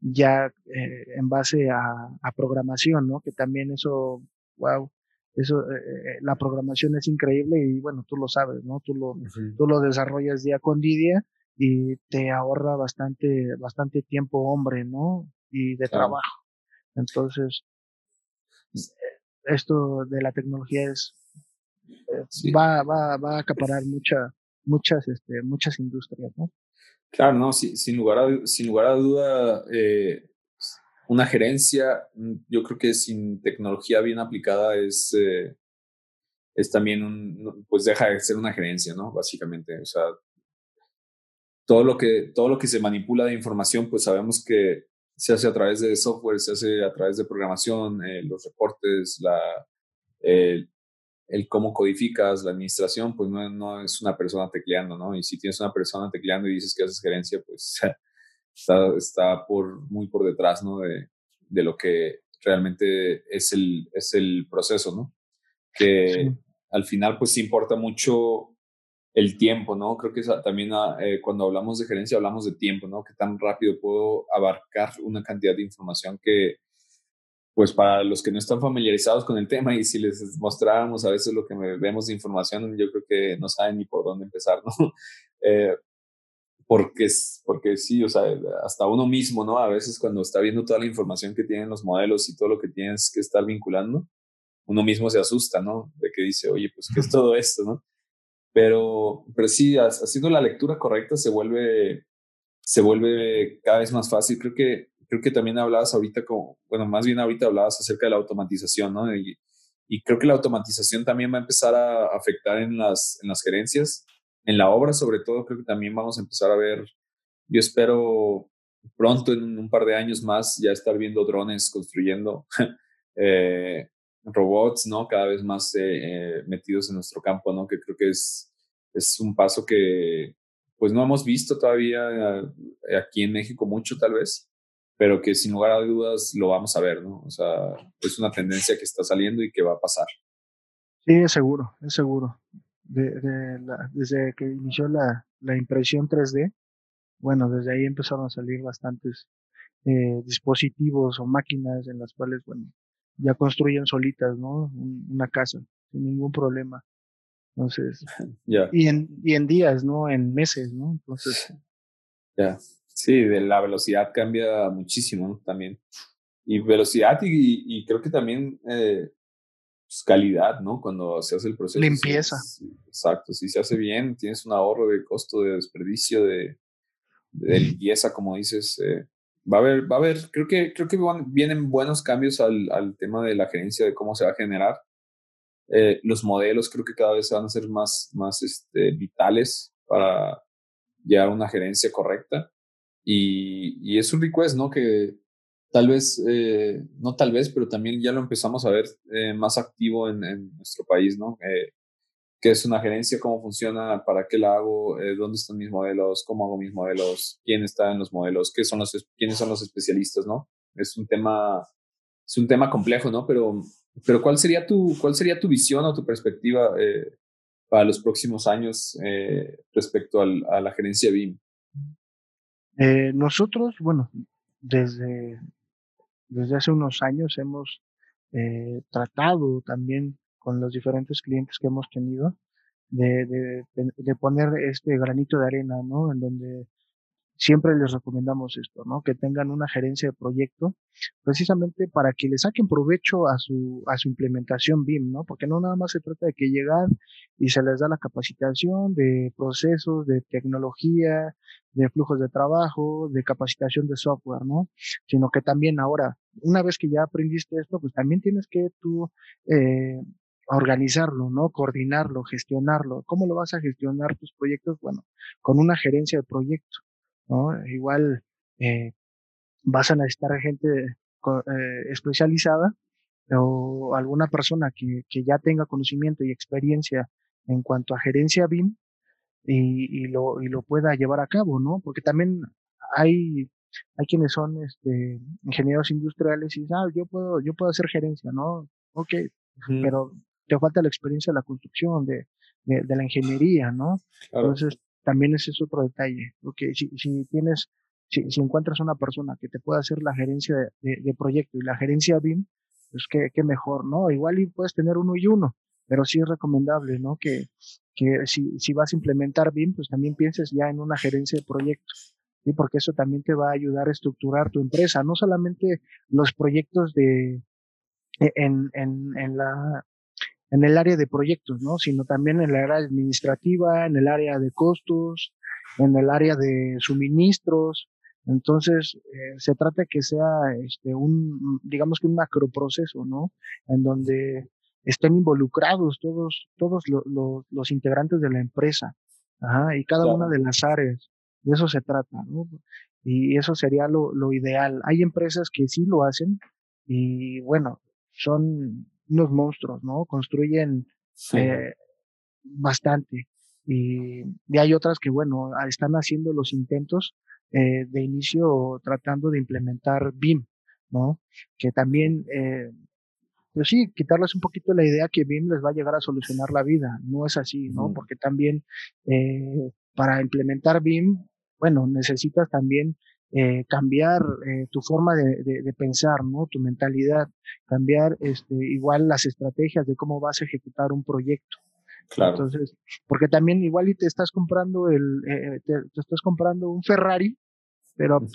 ya eh, en base a, a, programación, ¿no? Que también eso, wow, eso, eh, eh, la programación es increíble y bueno, tú lo sabes, ¿no? Tú lo, tú lo desarrollas día con día y te ahorra bastante, bastante tiempo hombre, ¿no? Y de claro. trabajo. Entonces, esto de la tecnología es, sí. va, va, va a acaparar mucha, muchas, este, muchas industrias, ¿no? Claro, no, sí, sin, lugar a, sin lugar a duda, eh, una gerencia, mm, yo creo que sin tecnología bien aplicada es, eh, es también pues deja de ser una gerencia, ¿no? Básicamente, o sea, todo lo que, todo lo que se manipula de información, pues sabemos que se hace a través de software, se hace a través de programación, eh, los reportes, la, el cómo codificas la administración, pues no, no, es una persona tecleando, ¿no? Y si tienes una persona tecleando y dices que haces gerencia, pues está, está por, muy por detrás, ¿no? De, de lo que realmente es el, es el proceso, ¿no? Que sí. al final, pues sí importa mucho el tiempo, ¿no? Creo que también eh, cuando hablamos de gerencia hablamos de tiempo, ¿no? Que tan rápido puedo abarcar una cantidad de información que, pues para los que no están familiarizados con el tema y si les mostráramos a veces lo que vemos de información, yo creo que no saben ni por dónde empezar, ¿no? Eh, porque, porque sí, o sea, hasta uno mismo, ¿no? A veces cuando está viendo toda la información que tienen los modelos y todo lo que tienes que estar vinculando, uno mismo se asusta, ¿no? De que dice, oye, pues, ¿qué es todo esto, no? Pero, pero sí, haciendo la lectura correcta se vuelve, se vuelve cada vez más fácil. Creo que creo que también hablabas ahorita, como, bueno, más bien ahorita hablabas acerca de la automatización, ¿no? Y, y, creo que la automatización también va a empezar a afectar en las, en las gerencias, en la obra sobre todo, creo que también vamos a empezar a ver, yo espero pronto, en un par de años más, ya estar viendo drones construyendo eh, robots, ¿no? Cada vez más eh, eh, metidos en nuestro campo, ¿no? Que creo que es, es un paso que, pues no hemos visto todavía aquí en México mucho, tal vez pero que sin lugar a dudas lo vamos a ver, ¿no? O sea, es una tendencia que está saliendo y que va a pasar. Sí, es seguro, es seguro. De, de la, desde que inició la, la, impresión 3D, bueno, desde ahí empezaron a salir bastantes eh, dispositivos o máquinas en las cuales, bueno, ya construyen solitas, ¿no? Una casa, sin ningún problema. Entonces, yeah. y, en, y en días, ¿no? En meses, ¿no? Entonces, ya. Yeah. Sí, de la velocidad cambia muchísimo ¿no? también. Y velocidad y, y, creo que también eh, pues calidad, ¿no? Cuando se hace el proceso. Limpieza. Exacto, si se hace bien, tienes un ahorro de costo de desperdicio, de, de limpieza, como dices. Eh, va a haber, va a haber, creo que, creo que vienen buenos cambios al, al tema de la gerencia, de cómo se va a generar. Eh, los modelos creo que cada vez van a ser más, más este, vitales para llevar una gerencia correcta. Y, y, es un request, ¿no? Que tal vez, eh, no tal vez, pero también ya lo empezamos a ver eh, más activo en, en, nuestro país, ¿no? Eh, ¿Qué es una gerencia? ¿Cómo funciona? ¿Para qué la hago? ¿Dónde están mis modelos? ¿Cómo hago mis modelos? ¿Quién está en los modelos? ¿Qué son los, ¿Quiénes son los especialistas, no? Es un tema, es un tema complejo, ¿no? Pero, pero ¿cuál, sería tu, ¿cuál sería tu visión o tu perspectiva para los próximos años respecto al, a la gerencia BIM? Eh, nosotros, bueno, desde, desde hace unos años hemos eh, tratado también con los diferentes clientes que hemos tenido de, de, de, poner este granito de arena, ¿no? En donde siempre les recomendamos esto, ¿no? Que tengan una gerencia de proyecto, precisamente para que le saquen provecho a su, a su implementación BIM, ¿no? Porque no nada más se trata de que llegan y se les da la capacitación de procesos, de tecnología, de flujos de trabajo, de capacitación de software, ¿no? Sino que también ahora, una vez que ya aprendiste esto, pues también tienes que tú eh, organizarlo, ¿no? Coordinarlo, gestionarlo. ¿Cómo lo vas a gestionar tus proyectos? Bueno, con una gerencia de proyecto. Igual eh, vas a necesitar gente eh, especializada o alguna persona que, que, ya tenga conocimiento y experiencia en cuanto a gerencia BIM y, y, lo, y lo pueda llevar a cabo, ¿no? Porque también hay, hay quienes son este, ingenieros industriales y dicen, ah, yo puedo, yo puedo hacer gerencia, ¿no? Ok, pero te falta la experiencia de la construcción, de, de, de la ingeniería, ¿no? Entonces, también ese es otro detalle. Porque si, si tienes, si, si, encuentras una persona que te pueda hacer la gerencia de, de, proyecto y la gerencia BIM, pues qué, qué, mejor, ¿no? Igual y puedes tener uno y uno, pero sí es recomendable, ¿no? Que, que si, si vas a implementar BIM, pues también pienses ya en una gerencia de proyecto. ¿sí? Porque eso también te va a ayudar a estructurar tu empresa, no solamente los proyectos de, e, en, en, en la en el área de proyectos, ¿no? Sino también en el área administrativa, en el área de costos, en el área de suministros. Entonces, eh, se trata que sea este, un, digamos que un macroproceso, ¿no? En donde estén involucrados todos, todos los integrantes de la empresa, Ajá, y cada una de las áreas. De eso se trata, ¿no? Y eso sería lo, lo ideal. Hay empresas que sí lo hacen y bueno, son unos monstruos, ¿no? Construyen eh, bastante. Y, y, hay otras que, bueno, están haciendo los intentos eh, de inicio tratando de implementar BIM, ¿no? Que también, eh, pues sí, quitarles un poquito la idea que BIM les va a llegar a solucionar la vida. No es así, ¿no? Porque también eh, para implementar BIM, bueno, necesitas también eh, cambiar eh, tu forma de, de, pensar, ¿no? Tu mentalidad, cambiar este, igual las estrategias de cómo vas a ejecutar un proyecto. Claro. Entonces, porque también igual y te estás comprando el, eh, te, estás comprando un Ferrari, pero pues,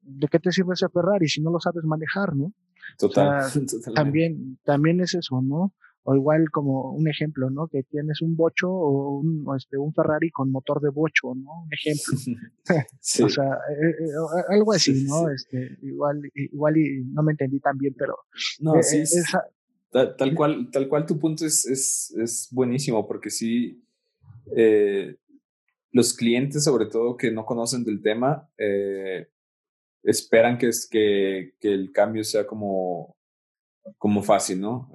¿de qué te sirve ese Ferrari si no lo sabes manejar, no? Total. también, también es eso, ¿no? O igual como un ejemplo, ¿no? Que tienes un bocho o un, este, un Ferrari con motor de bocho, ¿no? Un ejemplo. sí. o sea, eh, eh, algo así, ¿no? Este, igual, igual y no me entendí tan bien, pero... No, eh, sí, tal, cual, tal cual tu punto es, es, es buenísimo, porque sí, los clientes, sobre todo que no conocen del tema, esperan que, es, que, que el cambio sea como, como fácil, ¿no?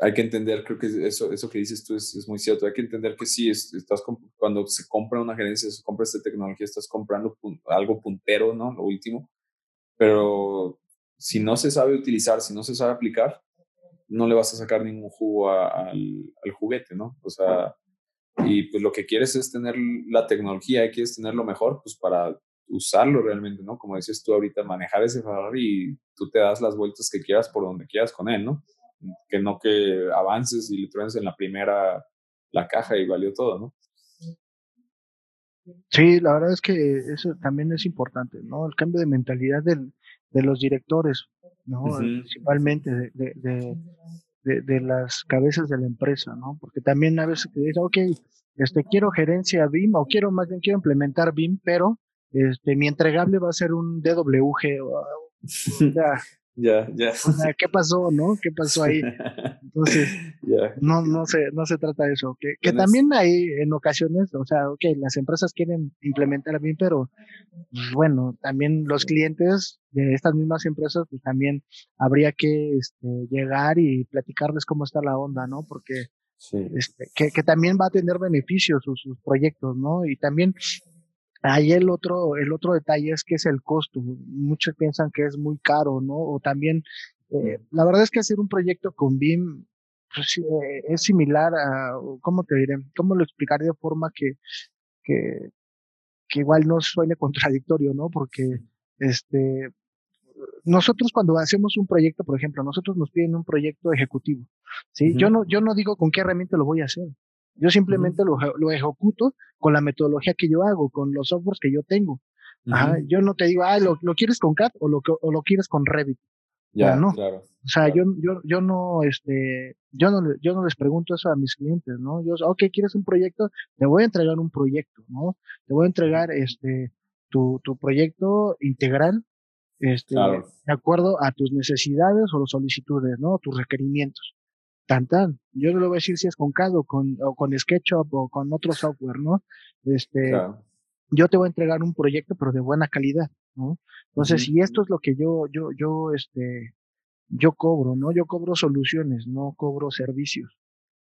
Hay que entender, creo que eso, eso que dices tú es, es muy cierto, hay que entender que sí, estás cuando se compra una gerencia, se compra esta tecnología, estás comprando algo puntero, ¿no? Lo último, pero si no se sabe utilizar, si no se sabe aplicar, no le vas a sacar ningún jugo al, al, juguete, ¿no? O sea, y pues lo que quieres es tener la tecnología, y quieres tenerlo mejor, pues para usarlo realmente, ¿no? Como dices tú ahorita, manejar ese Ferrari y tú te das las vueltas que quieras por donde quieras con él, ¿no? Que no que avances y le truenes en la primera la caja y valió todo, ¿no? Sí, la verdad es que eso también es importante, ¿no? El cambio de mentalidad del, de los directores, ¿no? Principalmente de, de, de, de, las cabezas de la empresa, ¿no? Porque también a veces te dicen, ok, este, quiero gerencia BIM o quiero más bien quiero implementar BIM, pero este, mi entregable va a ser un DWG. O, sea, ya, ya. O sea, ¿qué pasó, no? ¿Qué pasó ahí? Entonces, no, no se, no se trata de eso. Que, que también hay en ocasiones, o sea, ok, las empresas quieren implementar a mí, pero pues, bueno, también los clientes de estas mismas empresas, pues también habría que este, llegar y platicarles cómo está la onda, ¿no? Porque este, que, que, también va a tener beneficios sus, sus proyectos, ¿no? Y también Ahí el otro, el otro detalle es que es el costo. Muchos piensan que es muy caro, ¿no? O también, eh, la verdad es que hacer un proyecto con BIM pues, eh, es similar a, ¿cómo te diré? ¿Cómo lo explicaré de forma que, que, que igual no suene contradictorio, ¿no? Porque, este, nosotros cuando hacemos un proyecto, por ejemplo, nosotros nos piden un proyecto ejecutivo, ¿sí? Yo no, yo no digo con qué herramienta lo voy a hacer. Yo simplemente lo, lo, ejecuto con la metodología que yo hago, con los softwares que yo tengo. Ajá, yo no te digo, ah, ¿lo, lo quieres con CAD o lo, o lo quieres con Revit? Ya, no. Claro, o sea, yo, yo, yo no, este, yo no, yo no les pregunto eso a mis clientes, ¿no? Yo, ok, ¿quieres un proyecto? Te voy a entregar un proyecto, ¿no? Te voy a entregar, este, tu, tu proyecto integral, este, de acuerdo a tus necesidades o las solicitudes, ¿no? Tus requerimientos. Tan, tan. Yo no le voy a decir si es con CAD o con, o con SketchUp o con otro software, ¿no? Este, yo te voy a entregar un proyecto, pero de buena calidad, ¿no? Entonces, si esto es lo que yo, yo, yo, este, yo cobro, ¿no? Yo cobro soluciones, no cobro servicios.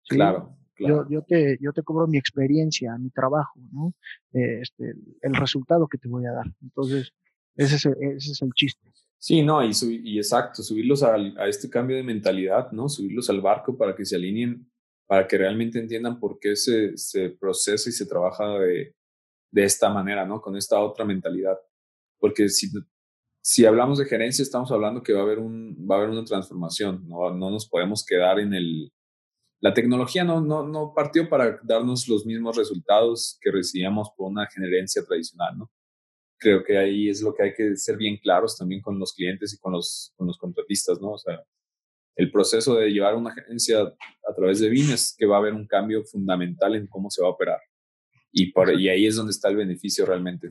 Claro, Yo, yo, te, yo te cobro mi experiencia, mi trabajo, ¿no? Este, el resultado que te voy a dar. Entonces, ese es el, ese es el chiste. Sí, no, y, y exacto, subirlos a este cambio de mentalidad, ¿no? Subirlos al barco para que se alineen, para que realmente entiendan por qué se, se procesa y se trabaja de, de esta manera, ¿no? Con esta otra mentalidad. Porque si, si hablamos de gerencia, estamos hablando que va a haber, un, va a haber una transformación, no, no nos podemos quedar en el... La tecnología no, no, no partió para darnos los mismos resultados que recibíamos por una gerencia tradicional, ¿no? Creo que ahí es lo que hay que ser bien claros también con los clientes y con los, con los contratistas, ¿no? O sea, el proceso de llevar una gerencia a través de BIM es que va a haber un cambio fundamental en cómo se va a operar. Y, por, y ahí es donde está el beneficio realmente.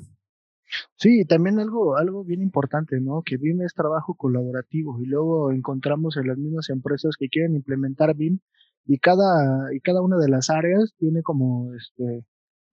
Sí, también algo, algo bien importante, ¿no? Que BIM es trabajo colaborativo y luego encontramos en las mismas empresas que quieren implementar BIM y cada, y cada una de las áreas tiene como, este,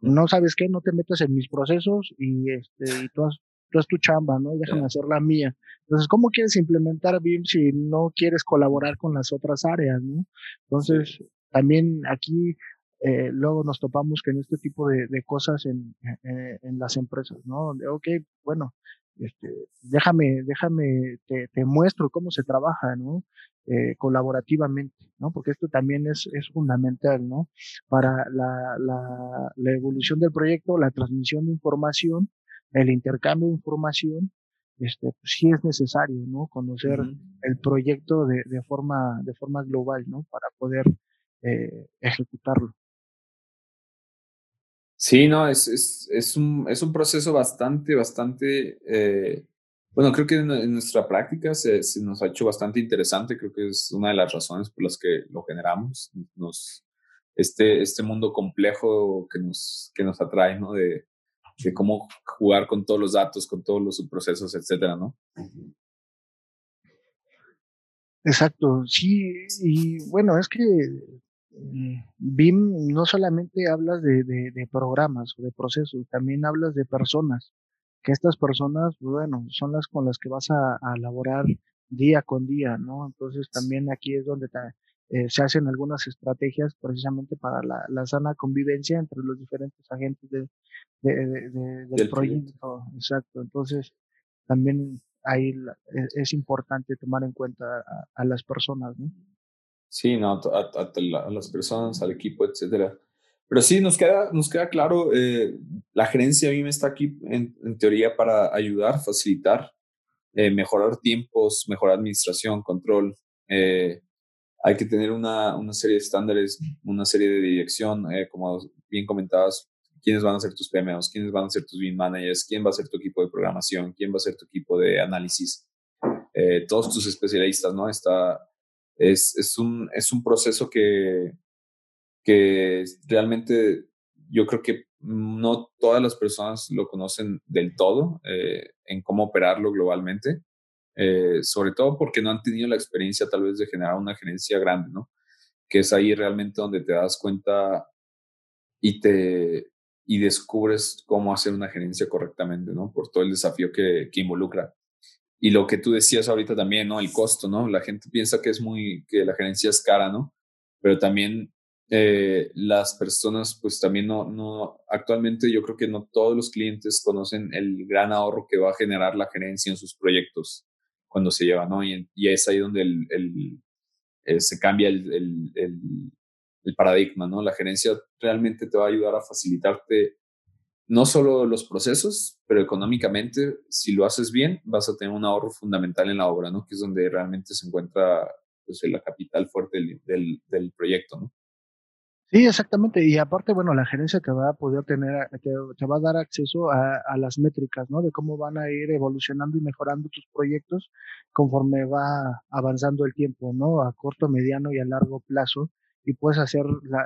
no sabes qué, no te metas en mis procesos y, este, y tú, has, tú tu chamba, ¿no? Y déjame hacer la mía. Entonces, ¿cómo quieres implementar BIM si no quieres colaborar con las otras áreas, ¿no? Entonces, también aquí eh, luego nos topamos que en este tipo de, de cosas en, eh, en, las empresas, ¿no? Donde, ok, bueno, este, déjame, déjame, te, te muestro cómo se trabaja, ¿no? Eh, colaborativamente, ¿no? Porque esto también es, es fundamental, ¿no? Para la, la, la evolución del proyecto, la transmisión de información, el intercambio de información, este, pues sí es necesario, ¿no? Conocer el proyecto de, de, forma, de forma global, ¿no? Para poder eh, ejecutarlo. Sí, no, es, es, es, un, es un proceso bastante, bastante, eh, bueno, creo que en, nuestra práctica se, se, nos ha hecho bastante interesante, creo que es una de las razones por las que lo generamos, nos, este, este mundo complejo que nos, que nos atrae, ¿no? De, de cómo jugar con todos los datos, con todos los subprocesos, etcétera, ¿no? Exacto, sí, y bueno, es que BIM no solamente hablas de, de, programas o de procesos, también hablas de personas, que estas personas, bueno, son las con las que vas a, a elaborar día con día, ¿no? Entonces también aquí es donde eh, se hacen algunas estrategias precisamente para la, la, sana convivencia entre los diferentes agentes de, del proyecto. Exacto. Entonces también ahí es, es, importante tomar en cuenta a, a las personas, ¿no? Sí, no, a, las personas, al equipo, etcétera. Pero sí, nos queda, nos queda claro, eh, la gerencia a me está aquí en, en teoría para ayudar, facilitar, eh, mejorar tiempos, mejorar administración, control. Eh, hay que tener una, una, serie de estándares, una serie de dirección, como bien comentabas, quiénes van a ser tus PMOs, quiénes van a ser tus BIM managers, quién va a ser tu equipo de programación, quién va a ser tu equipo de análisis, todos tus especialistas, ¿no? Está, es, es, un, es un proceso que, que realmente yo creo que no todas las personas lo conocen del todo eh, en cómo operarlo globalmente, eh, sobre todo porque no han tenido la experiencia tal vez de generar una gerencia grande, ¿no? Que es ahí realmente donde te das cuenta y te y descubres cómo hacer una gerencia correctamente, ¿no? Por todo el desafío que, que involucra. Y lo que tú decías ahorita también, ¿no? El costo, ¿no? La gente piensa que es muy, que la gerencia es cara, ¿no? Pero también eh, las personas, pues también no, no, actualmente yo creo que no todos los clientes conocen el gran ahorro que va a generar la gerencia en sus proyectos cuando se lleva, ¿no? Y, es ahí donde el, el, eh, se cambia el, el, paradigma, ¿no? La gerencia realmente te va a ayudar a facilitarte no solo los procesos, pero económicamente, si lo haces bien, vas a tener un ahorro fundamental en la obra, ¿no? Que es donde realmente se encuentra pues, la capital fuerte del, del, proyecto, ¿no? Sí, exactamente. Y aparte, bueno, la gerencia te va a poder tener, te, va a dar acceso a, las métricas, ¿no? De cómo van a ir evolucionando y mejorando tus proyectos conforme va avanzando el tiempo, ¿no? A corto, mediano y a largo plazo. Y puedes hacer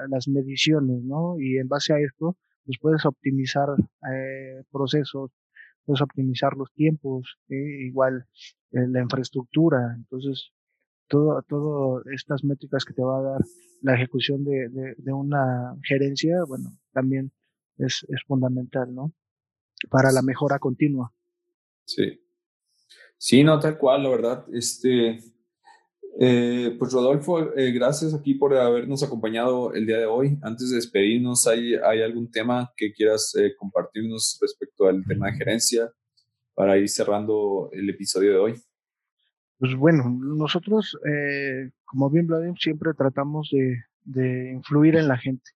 las mediciones, ¿no? Y en base a esto, pues puedes optimizar eh, procesos, puedes optimizar los tiempos, ¿eh? igual eh, la infraestructura. Entonces, todo, todo estas métricas que te va a dar la ejecución de, de, una gerencia, bueno, también es, es, fundamental, ¿no? Para la mejora continua. Sí. Sí, no, tal cual, la verdad. Este, eh, pues Rodolfo, eh, gracias aquí por habernos acompañado el día de hoy. Antes de despedirnos, ¿hay, hay algún tema que quieras eh, compartirnos respecto al tema de gerencia para ir cerrando el episodio de hoy? Pues bueno, nosotros eh, como bien Vladimir siempre tratamos de, de, influir en la gente.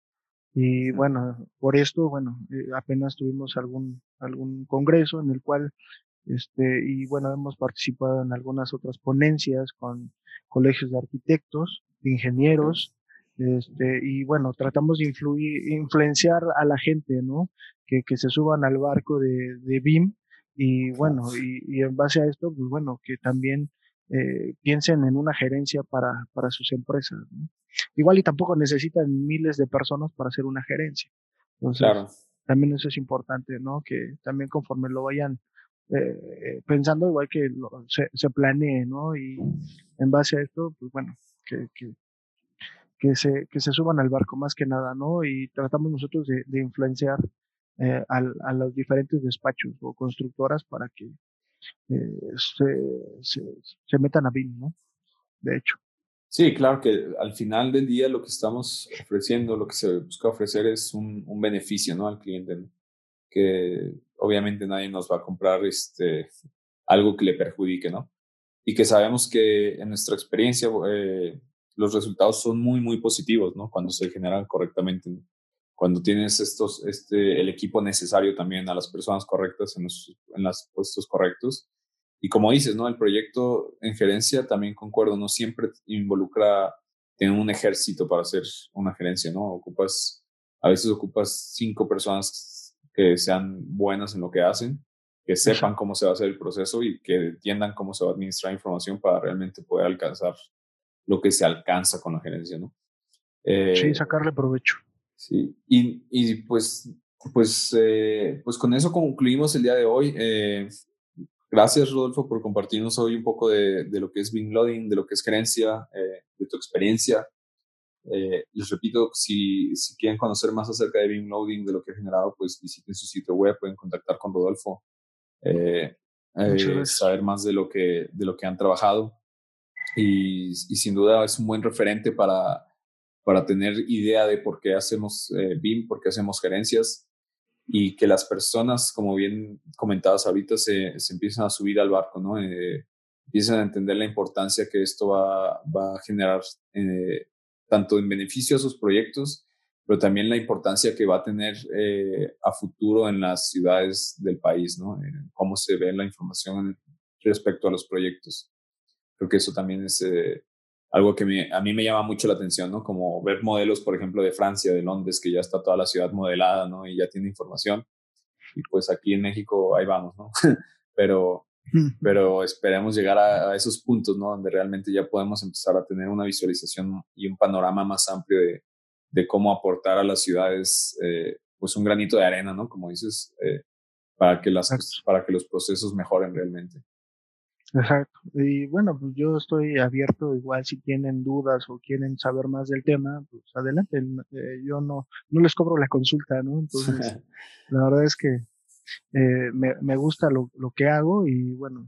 Y bueno, por esto, bueno, eh, apenas tuvimos algún, algún congreso en el cual, este, y bueno, hemos participado en algunas otras ponencias con colegios de arquitectos, de ingenieros, este, y bueno, tratamos de influir, influenciar a la gente, ¿no? Que, que se suban al barco de, de BIM y bueno, y, y en base a esto, pues bueno, que también eh, piensen en una gerencia para, para sus empresas. Igual y tampoco necesitan miles de personas para hacer una gerencia. Entonces, también eso es importante, ¿no? Que también conforme lo vayan eh, pensando, igual que se, se, planee, ¿no? Y en base a esto, pues bueno, que, que, se, que se suban al barco más que nada, ¿no? Y tratamos nosotros de, influenciar eh, a, los diferentes despachos o constructoras para que eh, se, se, metan a BIM, ¿no? De hecho. Sí, claro que al final del día lo que estamos ofreciendo, lo que se busca ofrecer es un, un beneficio, ¿no? Al cliente, que obviamente nadie nos va a comprar este, algo que le perjudique, ¿no? Y que sabemos que en nuestra experiencia eh, los resultados son muy, muy positivos, ¿no? Cuando se generan correctamente. cuando tienes estos, este, el equipo necesario también a las personas correctas en los, en los puestos correctos. Y como dices, ¿no? El proyecto en gerencia también concuerdo, no siempre involucra tener un ejército para hacer una gerencia, ¿no? Ocupas, a veces ocupas cinco personas que sean buenas en lo que hacen, que sepan cómo se va a hacer el proceso y que entiendan cómo se va a administrar información para realmente poder alcanzar lo que se alcanza con la gerencia, ¿no? Eh, sí, sacarle provecho. Sí, y, y pues, pues, eh, pues con eso concluimos el día de hoy. Eh, gracias, Rodolfo, por compartirnos hoy un poco de, de lo que es Bing Loading, de lo que es gerencia, eh, de tu experiencia. Les repito, si, si quieren conocer más acerca de Bing Loading, de lo que ha generado, pues visiten su sitio web, pueden contactar con Rodolfo, saber más de lo, que, de lo que han trabajado. Y, y sin duda es un buen referente para, para tener idea de por qué hacemos eh, BIM, por qué hacemos gerencias y que las personas, como bien comentadas ahorita, se, se empiezan a subir al barco, ¿no? Eh, empiezan a entender la importancia que esto va, va a generar eh, tanto en beneficio a sus proyectos, pero también la importancia que va a tener eh, a futuro en las ciudades del país, ¿no? En cómo se ve la información respecto a los proyectos. Creo que eso también es algo que a mí me llama mucho la atención, ¿no? Como ver modelos, por ejemplo, de Francia, de Londres, que ya está toda la ciudad modelada, ¿no? Y ya tiene información. Y pues aquí en México ahí vamos, ¿no? pero, pero esperemos llegar a, esos puntos, ¿no? Donde realmente ya podemos empezar a tener una visualización y un panorama más amplio de, de cómo aportar a las ciudades, eh, pues un granito de arena, ¿no? Como dices, eh, para, que las, para que los procesos mejoren realmente. Exacto. Y bueno, pues yo estoy abierto, igual si tienen dudas o quieren saber más del tema, pues adelante. Eh, yo no, no les cobro la consulta, ¿no? Entonces, la verdad es que eh, me, me gusta lo, lo que hago y bueno,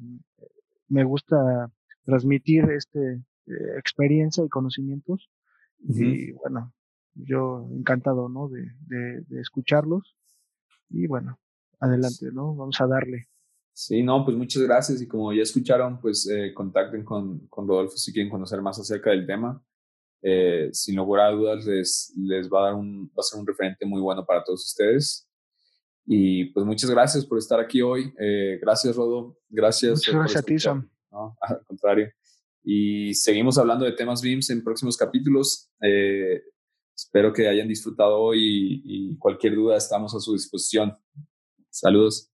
me gusta transmitir este eh, experiencia y conocimientos. Y bueno, yo encantado, ¿no? De, de, de escucharlos. Y bueno, adelante, ¿no? Vamos a darle. Sí, no, pues muchas gracias y como ya escucharon, pues eh, contacten con, con, Rodolfo si quieren conocer más acerca del tema. Eh, sin lugar a dudas les, les va a dar un, va a ser un referente muy bueno para todos ustedes. Y pues muchas gracias por estar aquí hoy. Eh, gracias, Rodo. Gracias. Muchas gracias a ti, Sam. No, al contrario. Y seguimos hablando de temas BIMS en próximos capítulos. Espero que hayan disfrutado hoy y, y cualquier duda estamos a su disposición. Saludos.